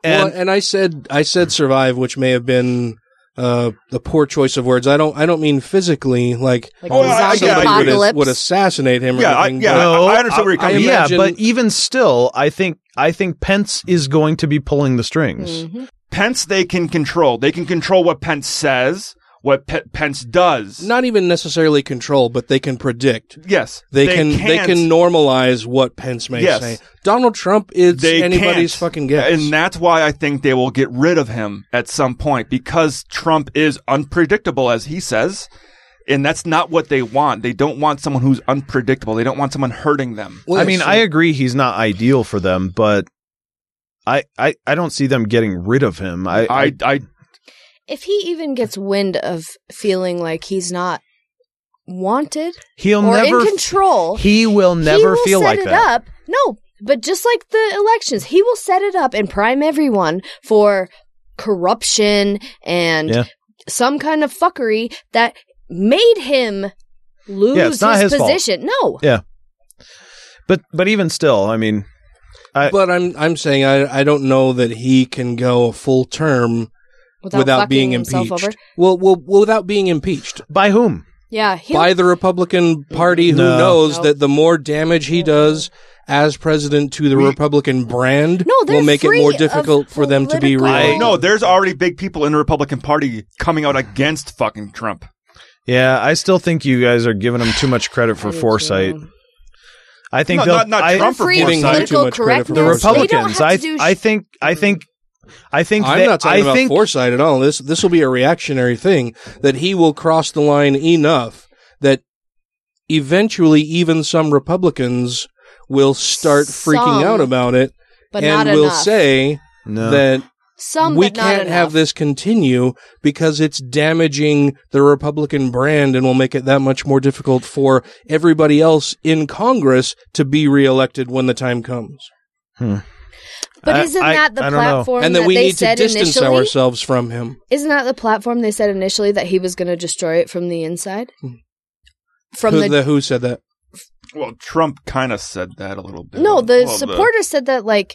well, And and I said I said survive, which may have been uh, a poor choice of words. I don't I don't mean physically, like, Like Oh, I- I- yeah, somebody would, apocalypse. would assassinate him. Or Yeah, I, anything, yeah, but- No, I, I understand where you're coming from. yeah, but even still, I think I think Pence is going to be pulling the strings. Mhm. Pence, they can control. They can control what Pence says, what Pe- Pence does. not even necessarily control, but they can predict. yes, They, can they can't- can normalize what Pence may Yes. say. Donald Trump is They anybody's can't. fucking guess. And that's why I think they will get rid of him at some point because Trump is unpredictable, as he says. And that's not what they want. They don't want someone who's unpredictable. They don't want someone hurting them. Well, I mean, so- I agree he's not ideal for them, but I I, I don't see them getting rid of him. I, I, I, If he even gets wind of feeling like he's not wanted he'll or never in control, he will he never will feel set like it that. up. No, but just like the elections, he will set it up and prime everyone for corruption and Yeah. some kind of fuckery that made him lose Yeah, it's not his his fault. position. No. Yeah. But but even still, I mean, I, but I'm I'm saying I I don't know that he can go a full term Without, without, being impeached. over. Well, well, without being impeached by whom? Yeah, he'll- by the Republican Party, who No. knows Nope. that the more damage he does as president to the Republican brand No, will make it more difficult for them to be political- reelected. no, there's already big people in the Republican Party coming out against fucking Trump. yeah, I still think you guys are giving him too much credit for foresight. too. I think No, they'll- not- not I, Trump for Free foresight. political correctness. the They don't Republicans. I I think I think I think I'm they, not talking I about think foresight at all. This this will be a reactionary thing that he will cross the line enough that eventually even some Republicans will start freaking out about it but and not will enough. say No. that Some, we but not can't have this continue because it's damaging the Republican brand and will make it that much more difficult for everybody else in Congress to be reelected when the time comes. Hmm. But isn't that the platform And that, that we they need to said distance initially? ourselves from him. Isn't that the platform they said initially that he was going to destroy it from the inside? Hmm. From who, the, the, who said that? Well, Trump kind of said that a little bit. no, the Well, supporters said that like,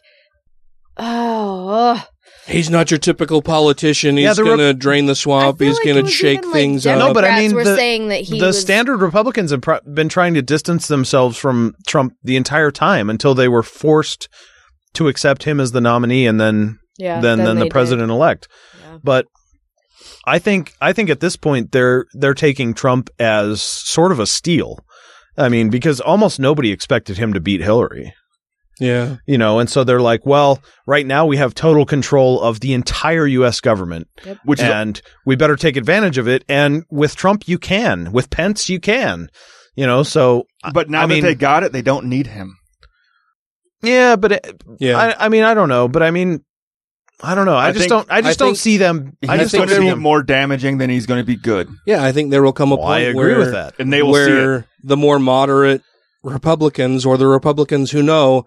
oh, ugh. He's not your typical politician. He's Yeah, going to Rep- drain the swamp. He's like going to shake even, like, things up. no, but I mean the, saying that he the was- standard Republicans have pro- been trying to distance themselves from Trump the entire time until they were forced to accept him as the nominee and then Yeah, then then then they the did. president elect. But I think I think at this point they're they're taking Trump as sort of a steal. I mean, because almost nobody expected him to beat Hillary. Yeah. You know, and so they're like, well, right now we have total control of the entire US government. Yep. Which is- and we better take advantage of it. And with Trump you can. With Pence you can. You know, so But now I that mean, they got it, they don't need him. Yeah, but it, Yeah. I, I mean, I don't know, but I mean, I don't know. I, I just think- don't. I just I don't see them. I just going don't see them. more damaging than he's going to be good. Yeah, I think there will come a oh, Well, point I agree where, with that. And they will see where the more moderate Republicans or the Republicans who know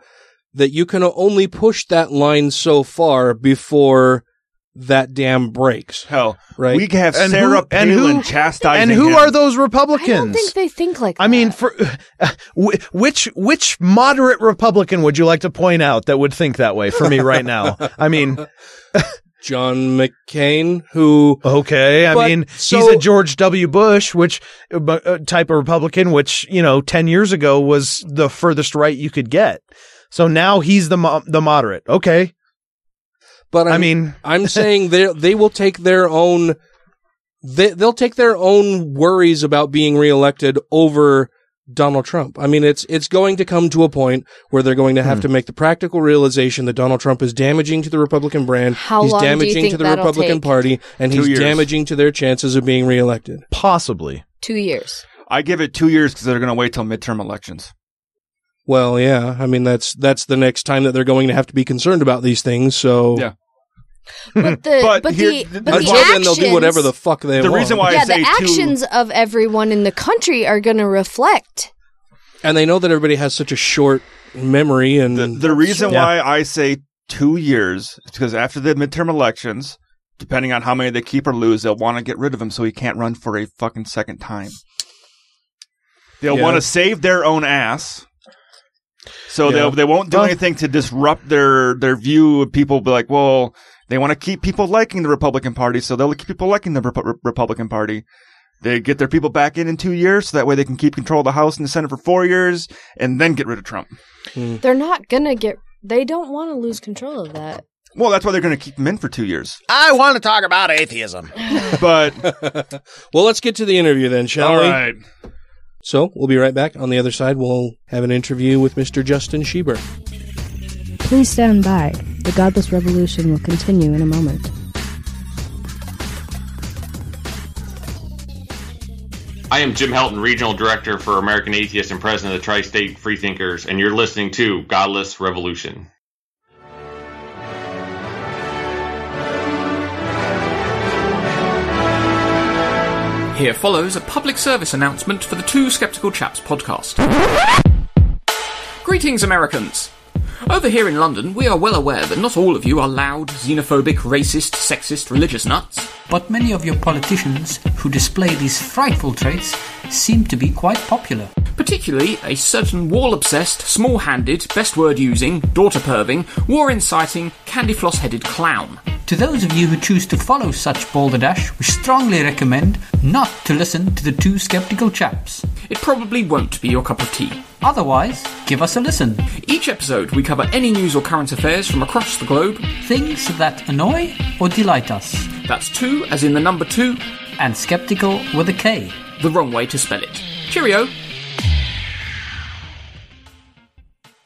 that you can only push that line so far before that dam breaks. Hell, Right. we can have And Sarah who- and Palin who- chastising And who him. are those Republicans? I don't think they think like. I mean, for wh- which which moderate Republican would you like to point out that would think that way for me right now? I mean, John McCain, who okay, I mean, so- he's a George W. Bush, which uh, uh, type of Republican, which you know, ten years ago was the furthest right you could get. So now he's the mo- the moderate. Okay, But I'm, I mean, I'm saying they they will take their own they they'll take their own worries about being reelected over Donald Trump. I mean, it's it's going to come to a point where they're going to have Hmm. to make the practical realization that Donald Trump is damaging to the Republican brand. How he's long do you damaging think to the that'll Republican take? Party, and Two he's years. damaging to their chances of being reelected. possibly. two years. I give it two years because they're going to wait till midterm elections. Well, yeah, I mean that's that's the next time that they're going to have to be concerned about these things. So Yeah. But the But but, here- the but until the then, they'll do whatever the actions- fuck they The want. reason why I yeah, say the two- actions of everyone in the country are going to reflect. and they know that everybody has such a short memory, and The, the reason Yeah. why I say two years is because after the midterm elections, depending on how many they keep or lose, they'll want to get rid of him so he can't run for a fucking second time. They'll Yeah. want to save their own ass. So Yeah. they'll they won't do anything to disrupt their their view of people. Be like, well, they want to keep people liking the Republican Party, so they'll keep people liking the Repu- Republican Party. They get their people back in in two years, so that way they can keep control of the House and the Senate for four years, and then get rid of Trump. Hmm. They're not going to get. They don't want to lose control of that. Well, that's why they're going to keep him in for two years. I want to talk about atheism. But well, let's get to the interview then, shall all we? right, So we'll be right back. On the other side, we'll have an interview with Mr. Justin Schieber. Please stand by. The Godless Revolution will continue in a moment. I am Jim Helton, Regional Director for American Atheists and President of the Tri State Freethinkers, and you're listening to Godless Revolution. Here follows a public service announcement for the Two Skeptical Chaps podcast. Greetings, Americans! Over here in London, we are well aware that not all of you are loud, xenophobic, racist, sexist, religious nuts. But many of your politicians who display these frightful traits seem to be quite popular. Particularly a certain wall obsessed, small handed, best word using, daughter perving, war inciting, candy floss headed clown. To those of you who choose to follow such balderdash, we strongly recommend not to listen to the two skeptical chaps. It probably won't be your cup of tea. Otherwise, give us a listen. Each episode, we cover any news or current affairs from across the globe. Things that annoy or delight us. That's two, as in the number two, And skeptical with a K. the wrong way to spell it. Cheerio!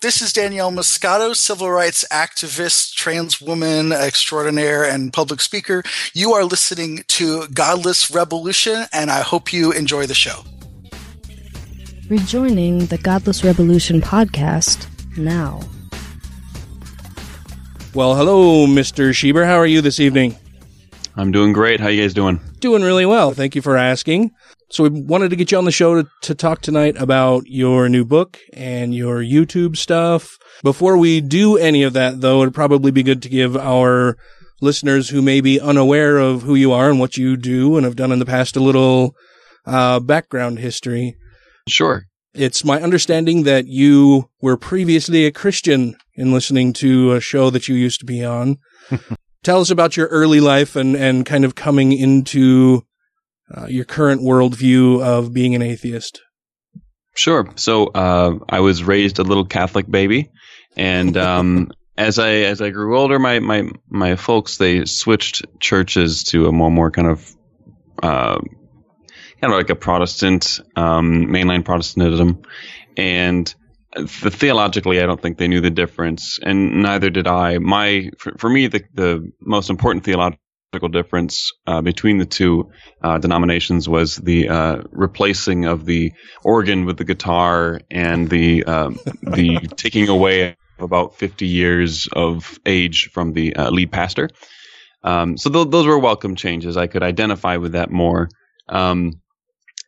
This is Danielle Muscato, civil rights activist, trans woman extraordinaire, and public speaker. You are listening to Godless Revolution, and I hope you enjoy the show. Rejoining the Godless Revolution podcast now. Well, hello, Mr. Schieber. How are you this evening? I'm doing great. How you guys doing? Doing really well. Thank you for asking. So we wanted to get you on the show to, to talk tonight about your new book and your YouTube stuff. Before we do any of that, though, it'd probably be good to give our listeners who may be unaware of who you are and what you do and have done in the past a little uh, background history. Sure. It's my understanding that you were previously a Christian in listening to a show that you used to be on. Tell us about your early life and, and kind of coming into uh, your current worldview of being an atheist. Sure. So uh, I was raised a little Catholic baby, and um, as I as I grew older, my my my folks they switched churches to a more more kind of uh, kind of like a Protestant um, mainline Protestantism, and the, theologically, I don't think they knew the difference, and neither did I. My for, for me, the the most important theological difference uh, between the two uh, denominations was the uh, replacing of the organ with the guitar and the um, the taking away of about 50 years of age from the uh, lead pastor. Um, so th- those were welcome changes. I could identify with that more. Um,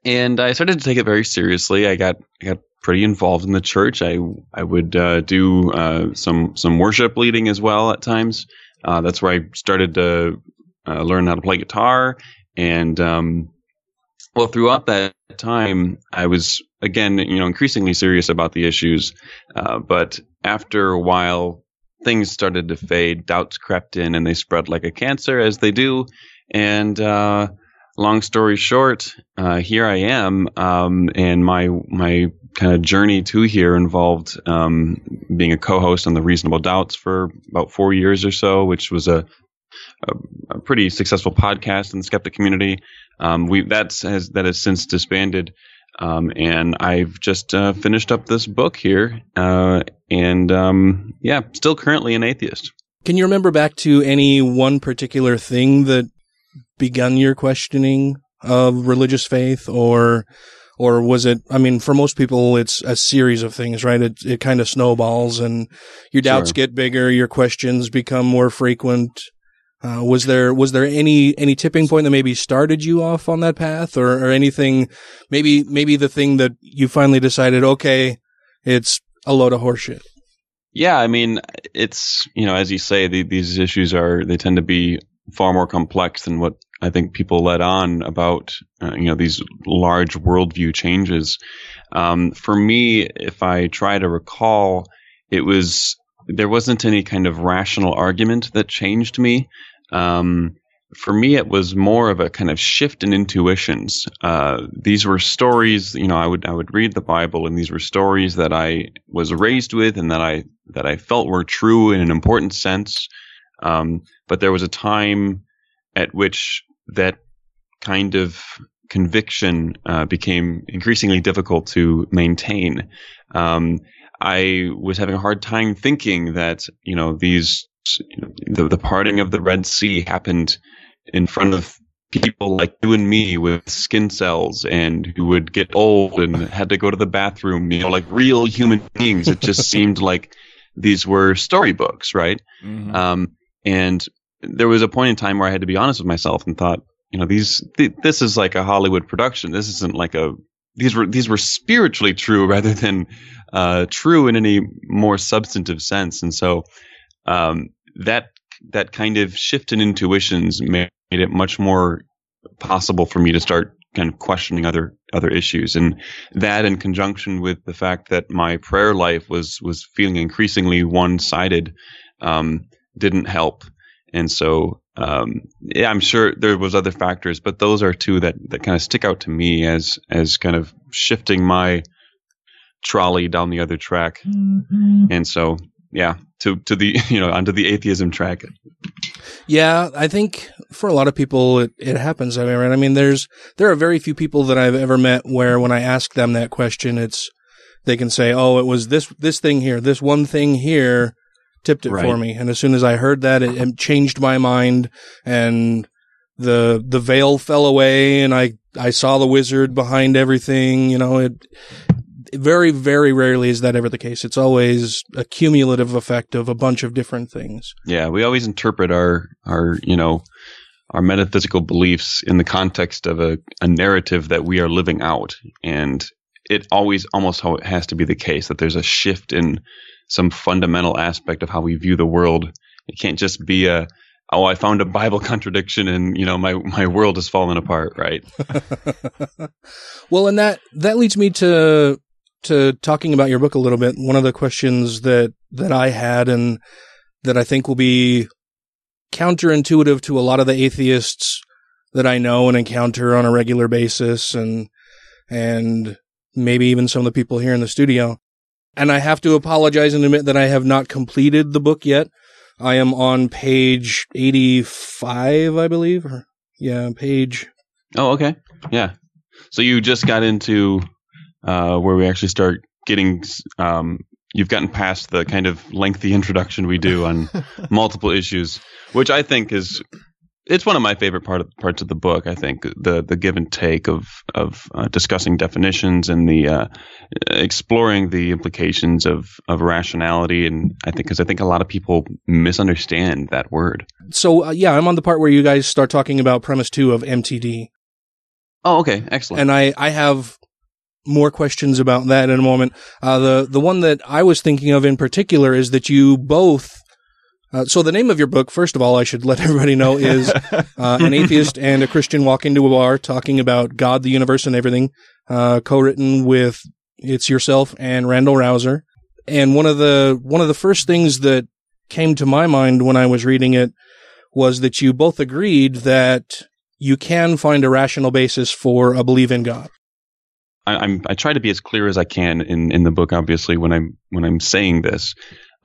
and I started to take it very seriously. I got I got pretty involved in the church. I I would uh, do uh, some some worship leading as well at times. Uh, that's where I started to uh, learn how to play guitar. And um, well, throughout that time, I was again, you know, increasingly serious about the issues. Uh, but after a while, things started to fade. Doubts crept in, and they spread like a cancer, as they do. And uh, long story short, uh, here I am, um, and my my kind of journey to here involved um, being a co-host on the Reasonable Doubts for about four years or so, which was a a, a pretty successful podcast in the skeptic community. Um, we that's has that has since disbanded. Um, and I've just uh, finished up this book here, uh, and um, yeah, still currently an atheist. Can you remember back to any one particular thing that begun your questioning of religious faith, or or was it? I mean, for most people, it's a series of things, right? It it kind of snowballs, and your doubts Sure. get bigger, your questions become more frequent. Uh, was there was there any any tipping point that maybe started you off on that path, or, or anything? Maybe maybe the thing that you finally decided, okay, it's a load of horseshit. Yeah, I mean, it's you know, as you say, the, these issues are they tend to be far more complex than what I think people let on about uh, you know these large worldview changes. Um, for me, if I try to recall, it was there wasn't any kind of rational argument that changed me. Um, for me, it was more of a kind of shift in intuitions. Uh, these were stories, you know, I would I would read the Bible, and these were stories that I was raised with, and that I that I felt were true in an important sense. Um, but there was a time at which that kind of conviction uh, became increasingly difficult to maintain. Um, I was having a hard time thinking that you know these you know, the the parting of the Red Sea happened in front of people like you and me with skin cells and who would get old and had to go to the bathroom, you know, like real human beings. It just seemed like these were storybooks, right? Um, and there was a point in time where I had to be honest with myself and thought, you know, these th- this is like a Hollywood production. This isn't like a these were these were spiritually true rather than uh, true in any more substantive sense. And so um, that that kind of shift in intuitions made it much more possible for me to start kind of questioning other other issues and that in conjunction with the fact that my prayer life was was feeling increasingly one-sided um, didn't help and so um, yeah i'm sure there was other factors but those are two that that kind of stick out to me as as kind of shifting my trolley down the other track. And so yeah to to the you know onto the atheism track. Yeah, I think for a lot of people it, it happens that way, right? I mean, there's there are very few people that I've ever met where when I ask them that question, it's they can say, "Oh, it was this this thing here, this one thing here tipped it for me." And as soon as I heard that, it, it changed my mind, and the the veil fell away, and I I saw the wizard behind everything. You know, it very very rarely is that ever the case. It's always a cumulative effect of a bunch of different things. Yeah, we always interpret our our you know our metaphysical beliefs in the context of a, a narrative that we are living out, and it always almost has to be the case that there's a shift in some fundamental aspect of how we view the world. It can't just be a oh I found a Bible contradiction and you know my my world has fallen apart, right? Well, and that that leads me to to talking about your book a little bit. One of the questions that that I had and that I think will be counterintuitive to a lot of the atheists that I know and encounter on a regular basis and and maybe even some of the people here in the studio. And I have to apologize and admit that I have not completed the book yet. I am on page 85, I believe. Or, yeah, page Oh, okay. Yeah. So you just got into uh, where we actually start getting. Um, you've gotten past the kind of lengthy introduction we do on multiple issues, which I think is it's one of my favorite part of, parts of the book. I think the the give and take of of uh, discussing definitions and the uh, exploring the implications of of rationality, and I think because I think a lot of people misunderstand that word. So uh, yeah, I'm on the part where you guys start talking about premise two of MTD. Oh, okay, excellent. And I I have more questions about that in a moment. Uh, the the one that I was thinking of in particular is that you both. Uh, so the name of your book, first of all, I should let everybody know, is uh, an atheist and a Christian walk into a bar talking about God, the universe, and everything. Uh, co-written with it's yourself and Randal Rauser. And one of the one of the first things that came to my mind when I was reading it was that you both agreed that you can find a rational basis for a belief in God. I, I'm I try to be as clear as I can in, in the book. Obviously, when I'm when I'm saying this,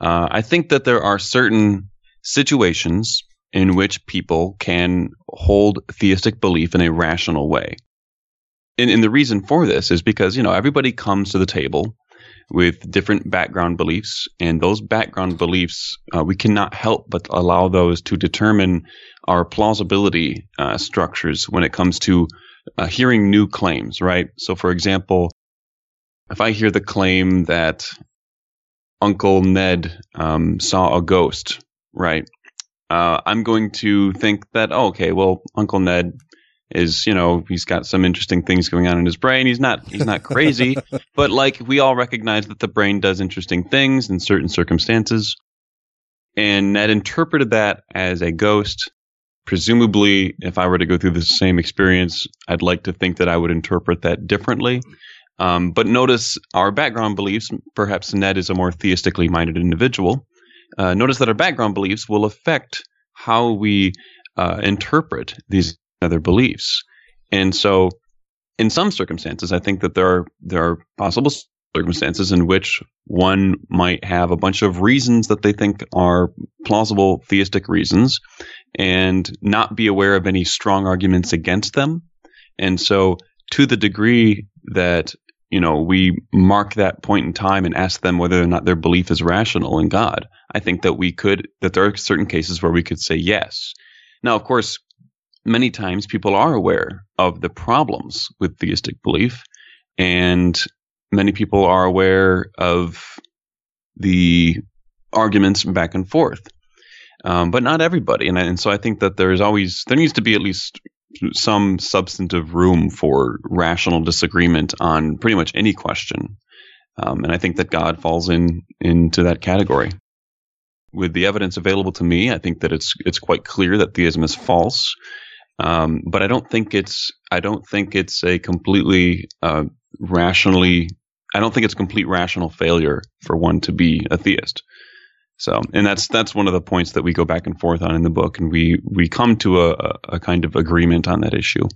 uh, I think that there are certain situations in which people can hold theistic belief in a rational way. And, and the reason for this is because you know everybody comes to the table with different background beliefs, and those background beliefs uh, we cannot help but allow those to determine our plausibility uh, structures when it comes to uh, hearing new claims, right? So, for example, if I hear the claim that Uncle Ned um, saw a ghost, right? Uh, I'm going to think that, oh, okay, well, Uncle Ned is, you know, he's got some interesting things going on in his brain. He's not, he's not crazy, but like we all recognize that the brain does interesting things in certain circumstances. And Ned interpreted that as a ghost. Presumably, if I were to go through the same experience, I'd like to think that I would interpret that differently. Um, but notice our background beliefs. Perhaps Ned is a more theistically minded individual. Uh, notice that our background beliefs will affect how we uh, interpret these other beliefs. And so, in some circumstances, I think that there are there are possible circumstances in which one might have a bunch of reasons that they think are plausible theistic reasons and not be aware of any strong arguments against them. And so to the degree that you know we mark that point in time and ask them whether or not their belief is rational in God, I think that we could that there are certain cases where we could say yes. Now, of course, many times people are aware of the problems with theistic belief and many people are aware of the arguments back and forth, um, but not everybody. And, and so I think that there's always there needs to be at least some substantive room for rational disagreement on pretty much any question. Um, and I think that God falls in into that category. With the evidence available to me, I think that it's it's quite clear that theism is false. Um, but I don't think it's I don't think it's a completely uh, rationally I don't think it's complete rational failure for one to be a theist. So, and that's that's one of the points that we go back and forth on in the book, and we we come to a, a kind of agreement on that issue.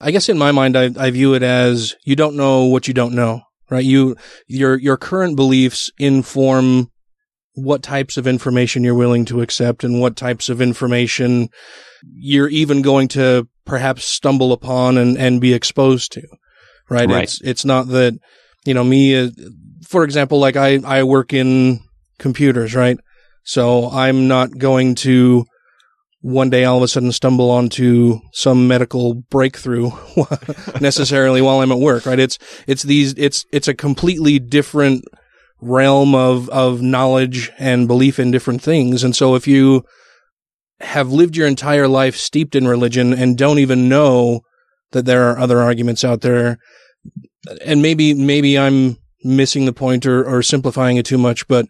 I guess in my mind, I, I view it as you don't know what you don't know, right? You your your current beliefs inform what types of information you're willing to accept and what types of information you're even going to perhaps stumble upon and, and be exposed to, right? Right. It's, it's not that you know, me, uh, for example, like I, I work in computers, right? So I'm not going to one day all of a sudden stumble onto some medical breakthrough necessarily while I'm at work, right? It's, it's these, it's, it's a completely different realm of, of knowledge and belief in different things. And so if you have lived your entire life steeped in religion and don't even know that there are other arguments out there, and maybe, maybe I'm missing the point or, or simplifying it too much, but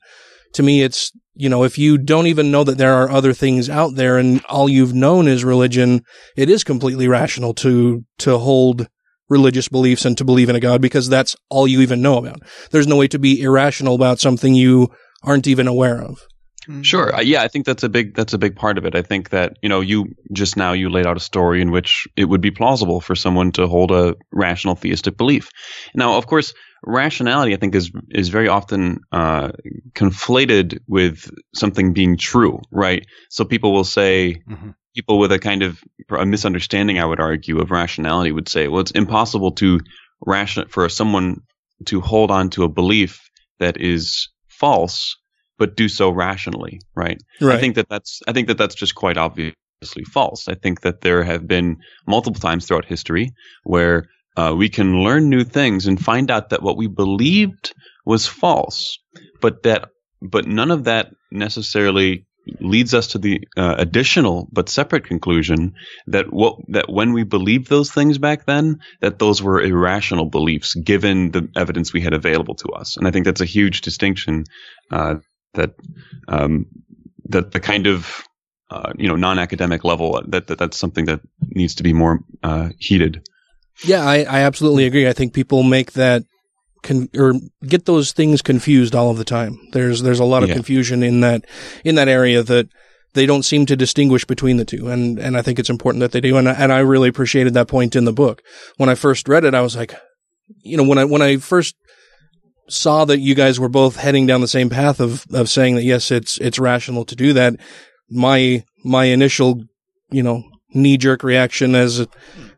to me, it's, you know, if you don't even know that there are other things out there and all you've known is religion, it is completely rational to, to hold religious beliefs and to believe in a God because that's all you even know about. There's no way to be irrational about something you aren't even aware of. Sure. Uh, yeah, I think that's a big that's a big part of it. I think that you know you just now you laid out a story in which it would be plausible for someone to hold a rational theistic belief. Now, of course, rationality I think is is very often uh, conflated with something being true, right? So people will say people with a kind of a misunderstanding, I would argue, of rationality would say, well, it's impossible to ration for someone to hold on to a belief that is false but do so rationally, right? Right. I think that that's I think that that's just quite obviously false. I think that there have been multiple times throughout history where uh, we can learn new things and find out that what we believed was false, but that but none of that necessarily leads us to the uh, additional but separate conclusion that what that when we believed those things back then that those were irrational beliefs given the evidence we had available to us. And i think that's a huge distinction uh, that um, that the kind of uh, you know non-academic level that, that that's something that needs to be more uh, heated Yeah, I, I absolutely agree. I think people make that con- or get those things confused all of the time. There's there's a lot of Yeah. confusion in that in that area that they don't seem to distinguish between the two, and and I think it's important that they do. And I- and I really appreciated that point in the book. When I first read it, I was like, you know, when I when I first saw that you guys were both heading down the same path of of saying that yes, it's it's rational to do that. My my initial, you know, knee jerk reaction as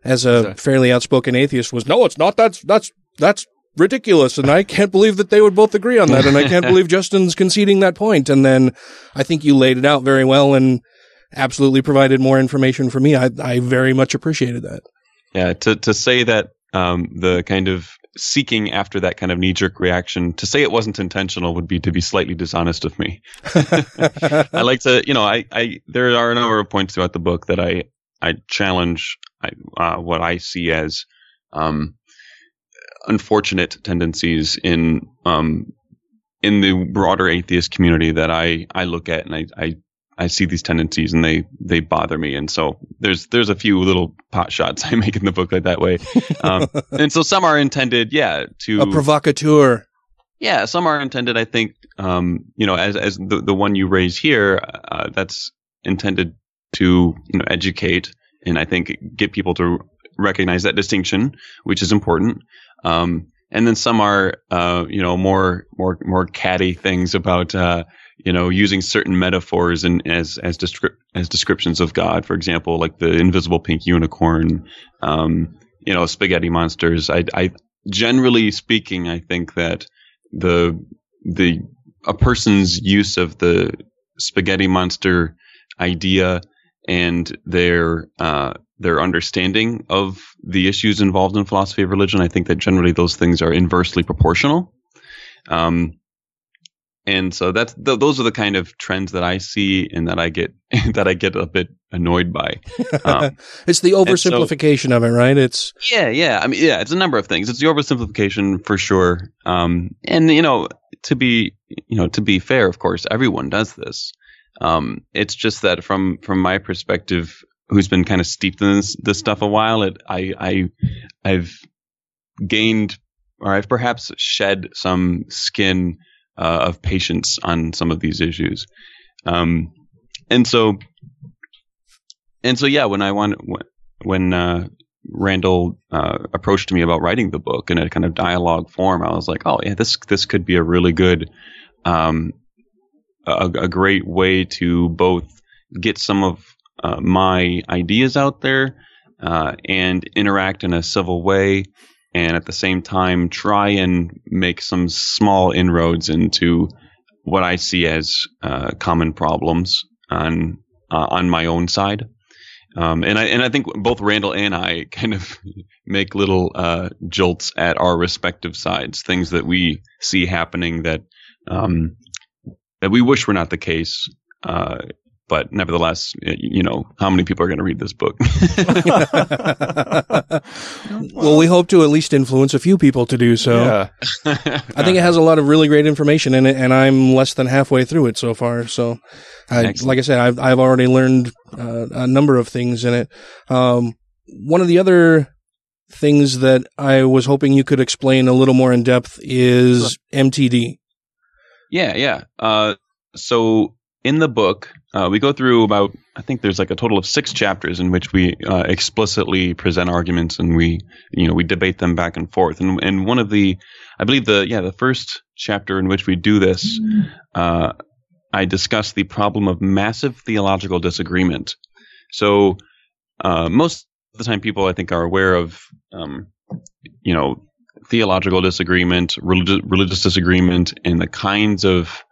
as a fairly outspoken atheist was, no, it's not. That's that's that's ridiculous, and I can't believe that they would both agree on that, and I can't believe Justin's conceding that point. And then I think you laid it out very well and absolutely provided more information for me. I I very much appreciated that. Yeah, to to say that um, the kind of seeking after that kind of knee jerk reaction, to say it wasn't intentional would be to be slightly dishonest of me. I like to, you know, I, I there are a number of points throughout the book that I I challenge I, uh, what I see as um, unfortunate tendencies in um, in the broader atheist community that I I look at and I, I I see these tendencies and they they bother me and so there's there's a few little pot shots I make in the book like that way um, and so some are intended yeah to A provocateur. yeah some are intended I think um, you know as as the the one you raise here uh, that's intended to you know educate and I think get people to recognize that distinction which is important. Um, and then some are uh, you know more more more catty things about uh, you know using certain metaphors and as as descrip- as descriptions of God. For example like the invisible pink unicorn um, you know spaghetti monsters. I, I generally speaking I think that the the a person's use of the spaghetti monster idea and their uh, their understanding of the issues involved in philosophy of religion. I think that generally those things are inversely proportional. Um, and so that's th- those are the kind of trends that I see and that I get that I get a bit annoyed by. Um, it's the and so- oversimplification of it, right? It's yeah, yeah. I mean, yeah, it's a number of things. It's the oversimplification for sure. Um, and you know, to be, you know, to be fair, of course, everyone does this. Um, it's just that from from my perspective, who's been kind of steeped in this, this stuff a while, it I I I've gained or I've perhaps shed some skin uh, of patience on some of these issues. Um, and so and so yeah, when I want when, uh, Randal uh, approached me about writing the book in a kind of dialogue form, I was like, oh yeah, this this could be a really good, um, a, a great way to both get some of uh, my ideas out there uh, and interact in a civil way, and at the same time try and make some small inroads into what I see as uh, common problems on uh, on my own side. Um, and I and I think both Randal and I kind of make little uh, jolts at our respective sides, things that we see happening that um, that we wish were not the case. Uh, but nevertheless, you know, how many people are going to read this book? well, we hope to at least influence a few people to do so. Yeah. I think it has a lot of really great information in it, and I'm less than halfway through it so far. So, I, like I said, I've I've already learned uh, a number of things in it. Um, one of the other things that I was hoping you could explain a little more in depth is MTD. Yeah, yeah. Uh, so in the book, uh, we go through about I think there's like a total of six chapters in which we uh, explicitly present arguments and we you know we debate them back and forth. And and one of the I believe the yeah the first chapter in which we do this, uh, I discuss the problem of massive theological disagreement. So uh, most of the time, people I think are aware of um, you know theological disagreement, religious, religious disagreement, and the kinds of,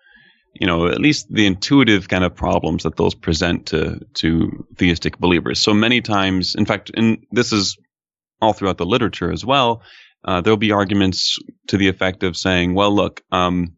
you know, at least the intuitive kind of problems that those present to to theistic believers. So many times, in fact, and this is all throughout the literature as well. Uh, there'll be arguments to the effect of saying, "Well, look, um,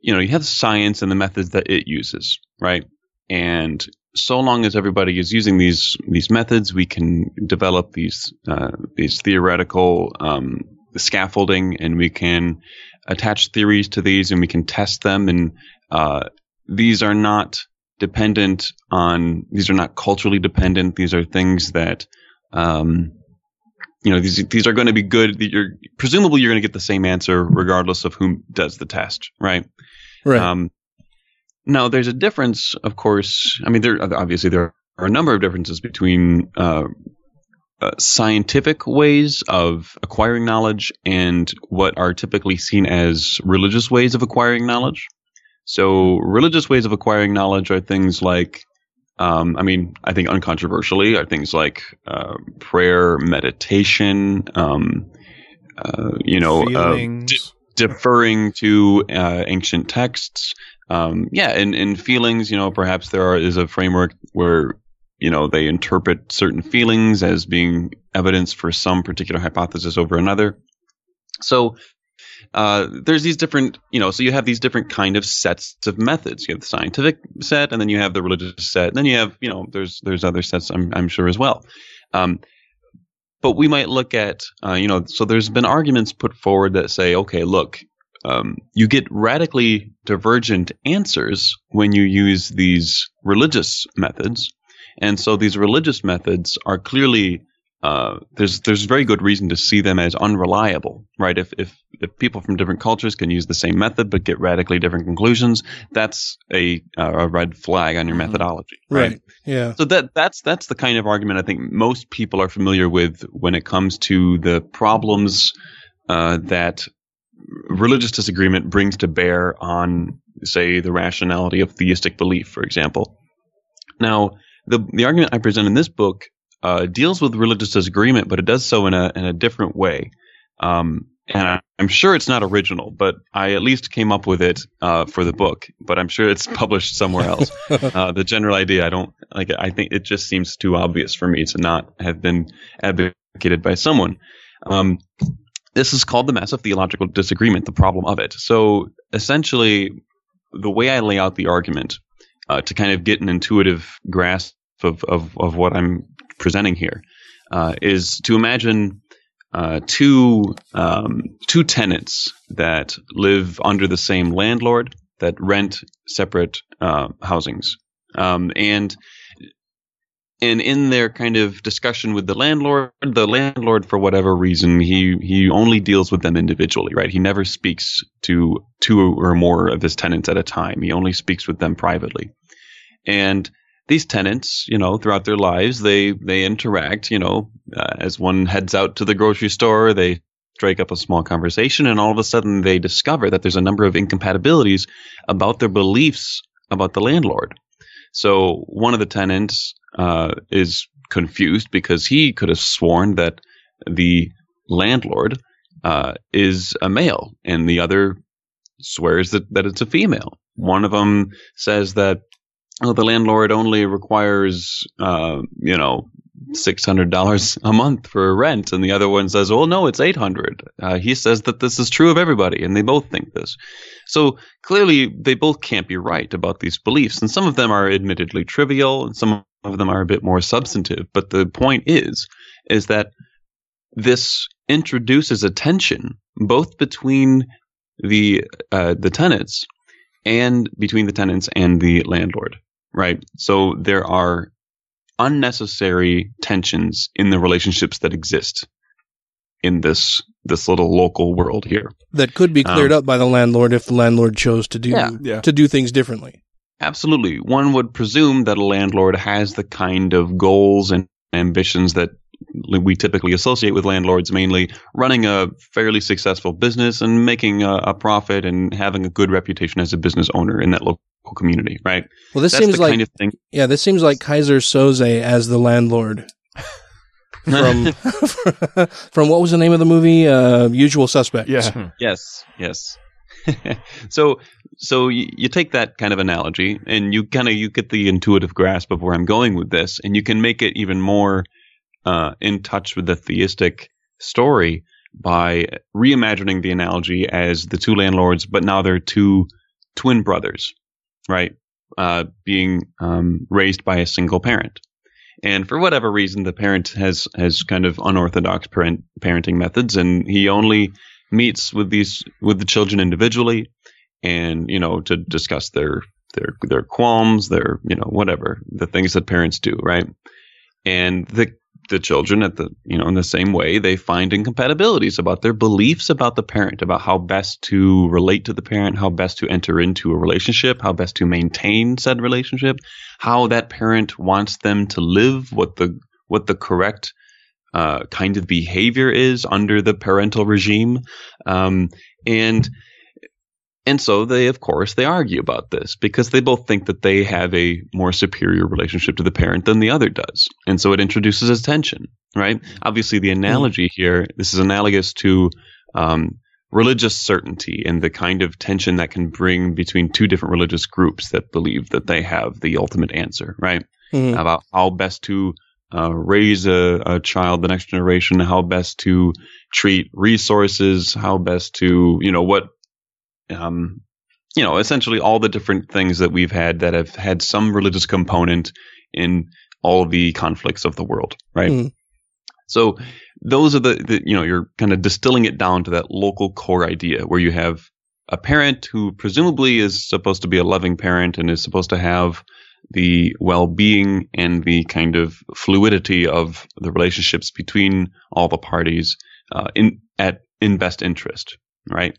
you know, you have science and the methods that it uses, right? And so long as everybody is using these these methods, we can develop these uh, these theoretical um, scaffolding, and we can attach theories to these, and we can test them. And uh, these are not dependent on these are not culturally dependent. These are things that um, you know these these are going to be good. You're presumably you're going to get the same answer regardless of who does the test, right? Right. Um, now, there's a difference, of course. I mean, there obviously there are a number of differences between uh, uh, scientific ways of acquiring knowledge and what are typically seen as religious ways of acquiring knowledge. So, religious ways of acquiring knowledge are things like, um, I mean, I think uncontroversially, are things like uh, prayer, meditation, um, uh, you know, uh, de- deferring to uh, ancient texts. Um, yeah, and, and feelings, you know, perhaps there are, is a framework where, you know, they interpret certain feelings as being evidence for some particular hypothesis over another. So, uh, there's these different, you know, so you have these different kind of sets of methods. You have the scientific set, and then you have the religious set, and then you have, you know, there's there's other sets, I'm I'm sure as well. Um, but we might look at, uh, you know, so there's been arguments put forward that say, okay, look, um, you get radically divergent answers when you use these religious methods, and so these religious methods are clearly uh, there's there's very good reason to see them as unreliable, right? If if if people from different cultures can use the same method but get radically different conclusions, that's a uh, a red flag on your methodology, right? Right. Yeah. So that that's that's the kind of argument I think most people are familiar with when it comes to the problems uh, that religious disagreement brings to bear on, say, the rationality of theistic belief, for example. Now, the the argument I present in this book uh, deals with religious disagreement, but it does so in a in a different way. Um, and I, I'm sure it's not original, but I at least came up with it uh, for the book. But I'm sure it's published somewhere else. uh, the general idea, I don't like. I think it just seems too obvious for me to not have been advocated by someone. Um, this is called the massive theological disagreement, the problem of it. So essentially, the way I lay out the argument uh, to kind of get an intuitive grasp of, of, of what I'm presenting here uh, is to imagine uh, two um, two tenants that live under the same landlord that rent separate uh, housings, um, and and in their kind of discussion with the landlord, the landlord, for whatever reason, he he only deals with them individually, right? He never speaks to two or more of his tenants at a time. He only speaks with them privately, and these tenants, you know, throughout their lives, they they interact. You know, uh, as one heads out to the grocery store, they strike up a small conversation, and all of a sudden they discover that there's a number of incompatibilities about their beliefs about the landlord. So one of the tenants uh, is confused because he could have sworn that the landlord uh, is a male, and the other swears that, that it's a female. One of them says that oh, the landlord only requires, uh, you know, six hundred dollars a month for rent, and the other one says, "Well, no, it's eight hundred. Uh, he says that this is true of everybody, and they both think this. So clearly, they both can't be right about these beliefs, and some of them are admittedly trivial, and some of them are a bit more substantive. But the point is, is that this introduces a tension both between the uh, the tenants and between the tenants and the landlord, right? So there are unnecessary tensions in the relationships that exist in this this little local world here. That could be cleared Um, up by the landlord if the landlord chose to do Yeah. Yeah. to do things differently. Absolutely. One would presume that a landlord has the kind of goals and ambitions that we typically associate with landlords, mainly running a fairly successful business and making a, a profit and having a good reputation as a business owner in that local community, right? Well, this That's seems the like kind of thing. yeah, this seems like Keyser Söze as the landlord from from what was the name of the movie? Uh, Usual Suspects. Yes, yes. so, so you, you take that kind of analogy, and you kind of you get the intuitive grasp of where I'm going with this, and you can make it even more uh, in touch with the theistic story by reimagining the analogy as the two landlords, but now they're two twin brothers, right? Uh, being um, raised by a single parent. And for whatever reason, the parent has has kind of unorthodox parent, parenting methods, and he only meets with these with the children individually, and you know to discuss their their their qualms, their you know whatever the things that parents do, right? And the the children at the you know in the same way they find incompatibilities about their beliefs about the parent about how best to relate to the parent how best to enter into a relationship how best to maintain said relationship how that parent wants them to live what the what the correct uh, kind of behavior is under the parental regime. Um, and and so they, of course, they argue about this because they both think that they have a more superior relationship to the parent than the other does. And so it introduces a tension, right? Obviously, the analogy here, this is analogous to um, religious certainty and the kind of tension that can bring between two different religious groups that believe that they have the ultimate answer, right? Mhm. About how best to uh, raise a, a child, the next generation, how best to treat resources, how best to, you know, what um, you know, essentially all the different things that we've had that have had some religious component in all the conflicts of the world, right? Mhm. So those are the, the, you know, you're kind of distilling it down to that local core idea where you have a parent who presumably is supposed to be a loving parent and is supposed to have the well-being and the kind of fluidity of the relationships between all the parties uh, in at in best interest, right?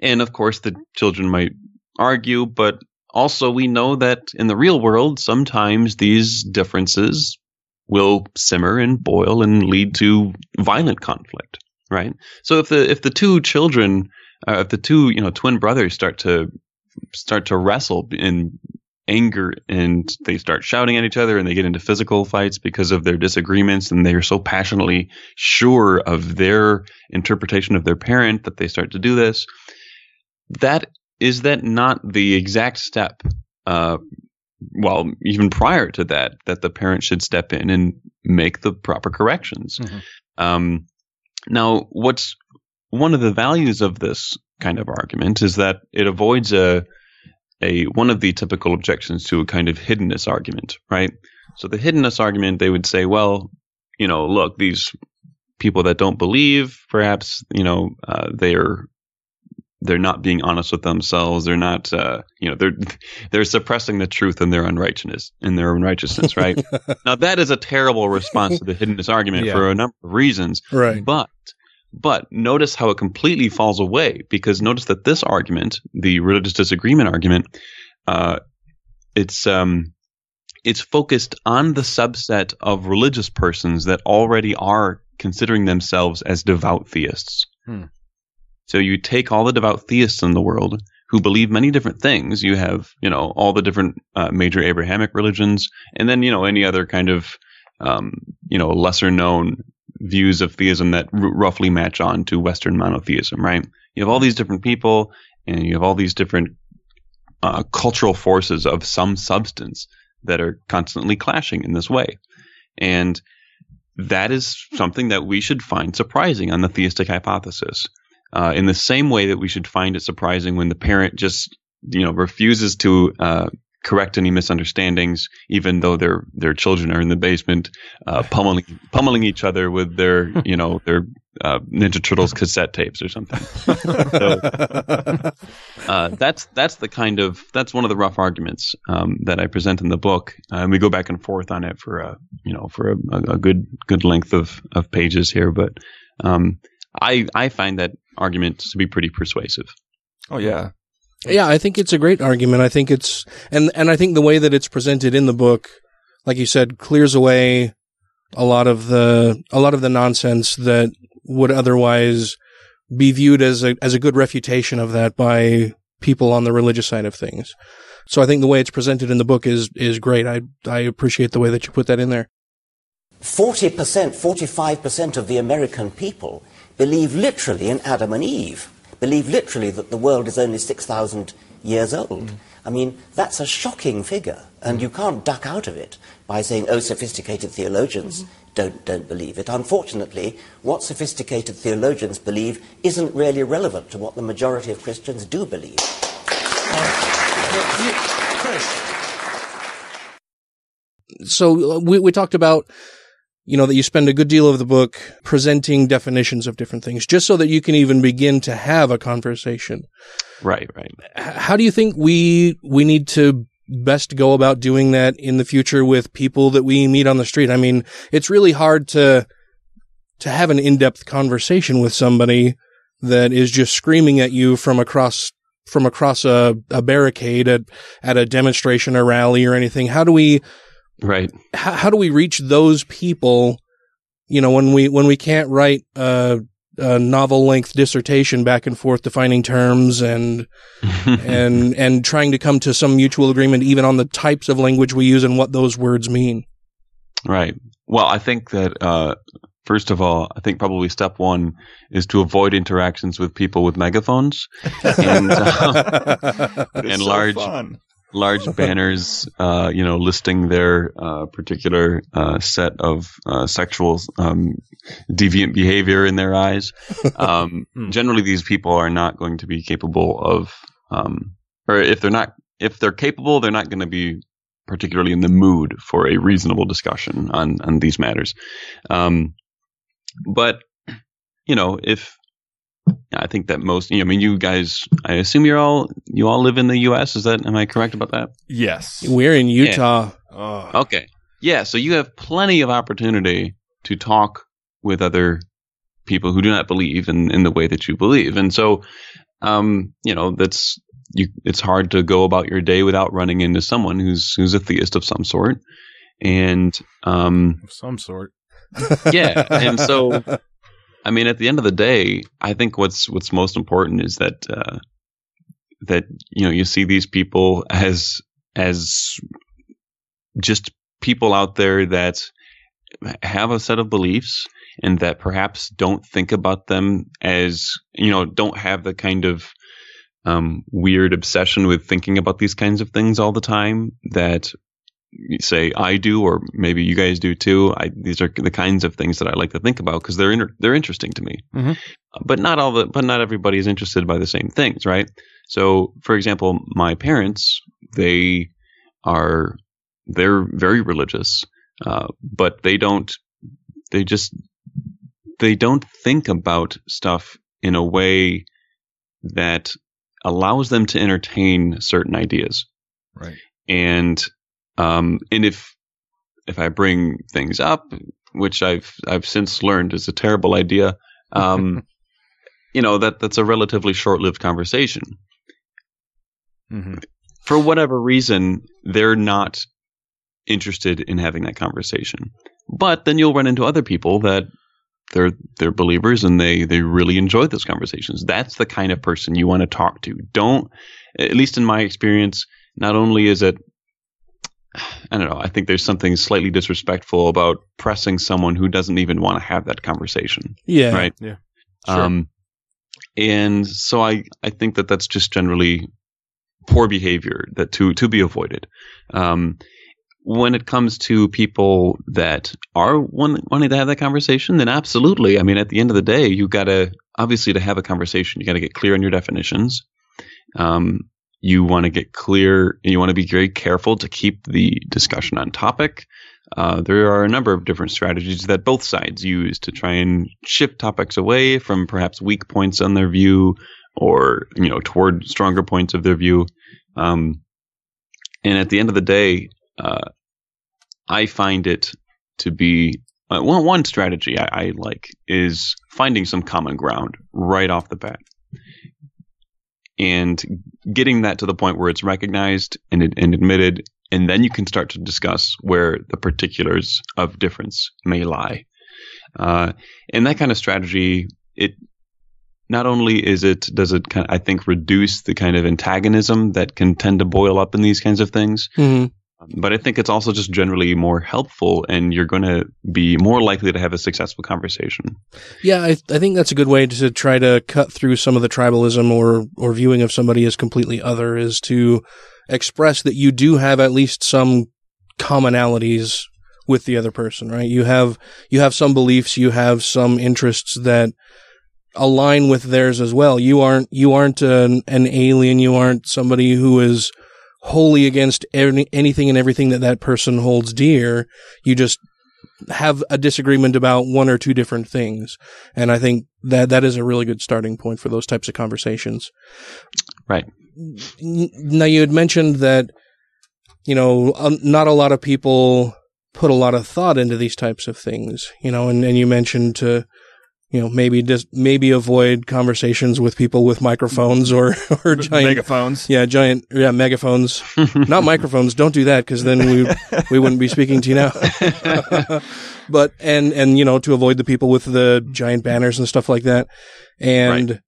And of course, the children might argue, but also we know that in the real world, sometimes these differences will simmer and boil and lead to violent conflict, right? So if the if the two children, uh, if the two you know twin brothers start to start to wrestle in anger and they start shouting at each other and they get into physical fights because of their disagreements and they are so passionately sure of their interpretation of their parent that they start to do this that is that not the exact step uh well even prior to that that the parent should step in and make the proper corrections? Um now what's one of the values of this kind of argument is that it avoids a a one of the typical objections to a kind of hiddenness argument right? So the hiddenness argument they would say well you know look these people that don't believe perhaps you know uh, they're they're not being honest with themselves. They're not, uh, you know, they're they're suppressing the truth in their unrighteousness, in their unrighteousness, right? now that is a terrible response to the hiddenness argument Yeah. for a number of reasons, Right. But but notice how it completely falls away because notice that this argument, the religious disagreement argument, uh, it's um, it's focused on the subset of religious persons that already are considering themselves as devout theists. Hmm. So you take all the devout theists in the world who believe many different things. You have, you know, all the different uh, major Abrahamic religions, and then you know any other kind of, um, you know, lesser known views of theism that r- roughly match on to Western monotheism, right? You have all these different people, and you have all these different uh, cultural forces of some substance that are constantly clashing in this way, and that is something that we should find surprising on the theistic hypothesis. Uh, in the same way that we should find it surprising when the parent just, you know, refuses to uh, correct any misunderstandings, even though their their children are in the basement uh, pummeling pummeling each other with their, you know, their uh, Ninja Turtles cassette tapes or something. so, uh, that's that's the kind of that's one of the rough arguments um, that I present in the book, uh, and we go back and forth on it for a you know for a, a good good length of of pages here. But um, I I find that argument to be pretty persuasive. Oh yeah, Yeah, I think it's a great argument. I think it's and and I think the way that it's presented in the book, like you said, clears away a lot of the a lot of the nonsense that would otherwise be viewed as a as a good refutation of that by people on the religious side of things. So I think the way it's presented in the book is is great. I I appreciate the way that you put that in there. 40%, 45% of the American people believe literally in Adam and Eve, believe literally that the world is only 6,000 years old. I mean, that's a shocking figure, and you can't duck out of it by saying, oh, sophisticated theologians don't, don't believe it. Unfortunately, what sophisticated theologians believe isn't really relevant to what the majority of Christians do believe. so we, we talked about you know that you spend a good deal of the book presenting definitions of different things just so that you can even begin to have a conversation. Right, right. How do you think we we need to best go about doing that in the future with people that we meet on the street? I mean it's really hard to to have an in-depth conversation with somebody that is just screaming at you from across from across a, a barricade at at a demonstration or rally or anything. How do we Right. how, how do we reach those people you know when we when we can't write a, a novel length dissertation back and forth defining terms and and and trying to come to some mutual agreement even on the types of language we use and what those words mean Right. Well, I think that uh, first of all, I think probably step one is to avoid interactions with people with megaphones and uh, and so large fun. Large banners, uh, you know, listing their uh, particular uh, set of uh, sexual um, deviant behavior in their eyes. Um, generally, these people are not going to be capable of, um, or if they're not, if they're capable, they're not going to be particularly in the mood for a reasonable discussion on on these matters. Um, but you know, if I think that most, you know, I mean, you guys, I assume you're all you all live in the U.S. Is that am I correct about that? Yes. we're in utah Okay. Yeah. So you have plenty of opportunity to talk with other people who do not believe in, in the way that you believe. And so, um, you know, that's, you, it's hard to go about your day without running into someone who's, who's a theist of some sort. And, um, Of some sort. yeah. And so, I mean, at the end of the day, I think what's, what's most important is that, uh, that, you know, you see these people as, as just people out there that have a set of beliefs and that perhaps don't think about them as you know don't have the kind of um, weird obsession with thinking about these kinds of things all the time that say I do or maybe you guys do too. I, these are the kinds of things that I like to think about because they're inter- they're interesting to me. Mhm. But not all the but not everybody is interested by the same things, right? So, for example, my parents they are they're very religious, uh, but they don't they just they don't think about stuff in a way that allows them to entertain certain ideas Right. and um, and if if I bring things up, which I've I've since learned is a terrible idea, um, you know that that's a relatively short-lived conversation. Mm-hmm. For whatever reason, they're not interested in having that conversation. But then you'll run into other people that they're they're believers and they they really enjoy those conversations. That's the kind of person you want to talk to. Don't at least in my experience, not only is it I don't know. I think there's something slightly disrespectful about pressing someone who doesn't even want to have that conversation. Yeah. Right. Yeah. Um, and so I, I think that that's just generally poor behavior that to, to be avoided. Um, when it comes to people that are want, wanting to have that conversation, then absolutely. I mean, at the end of the day, you got to obviously to have a conversation, you got to get clear on your definitions. Um, you want to get clear and you want to be very careful to keep the discussion on topic. Uh, there are a number of different strategies that both sides use to try and shift topics away from perhaps weak points on their view or, you know, toward stronger points of their view. Um, and at the end of the day, uh, I find it to be uh, one one strategy I, I like is finding some common ground right off the bat, and getting that to the point where it's recognized and, and admitted, and then you can start to discuss where the particulars of difference may lie. Uh, and that kind of strategy, it not only is it does it kind of, I think reduce the kind of antagonism that can tend to boil up in these kinds of things, Mhm. But I think it's also just generally more helpful, and you're going to be more likely to have a successful conversation. Yeah, I, I think that's a good way to try to cut through some of the tribalism or, or viewing of somebody as completely other is to express that you do have at least some commonalities with the other person, right? You have, you have some beliefs, you have some interests that align with theirs as well. You aren't, you aren't an, an alien. You aren't somebody who is wholly against any, anything and everything that that person holds dear. You just have a disagreement about one or two different things. And I think that that is a really good starting point for those types of conversations. Right. Now you had mentioned that, you know, um, not a lot of people put a lot of thought into these types of things, you know, and, and you mentioned to, you know, maybe just maybe avoid conversations with people with microphones or or giant megaphones. Yeah, giant yeah megaphones, not microphones. Don't do that because then we we wouldn't be speaking to you now. but and and you know to avoid the people with the giant banners and stuff like that. And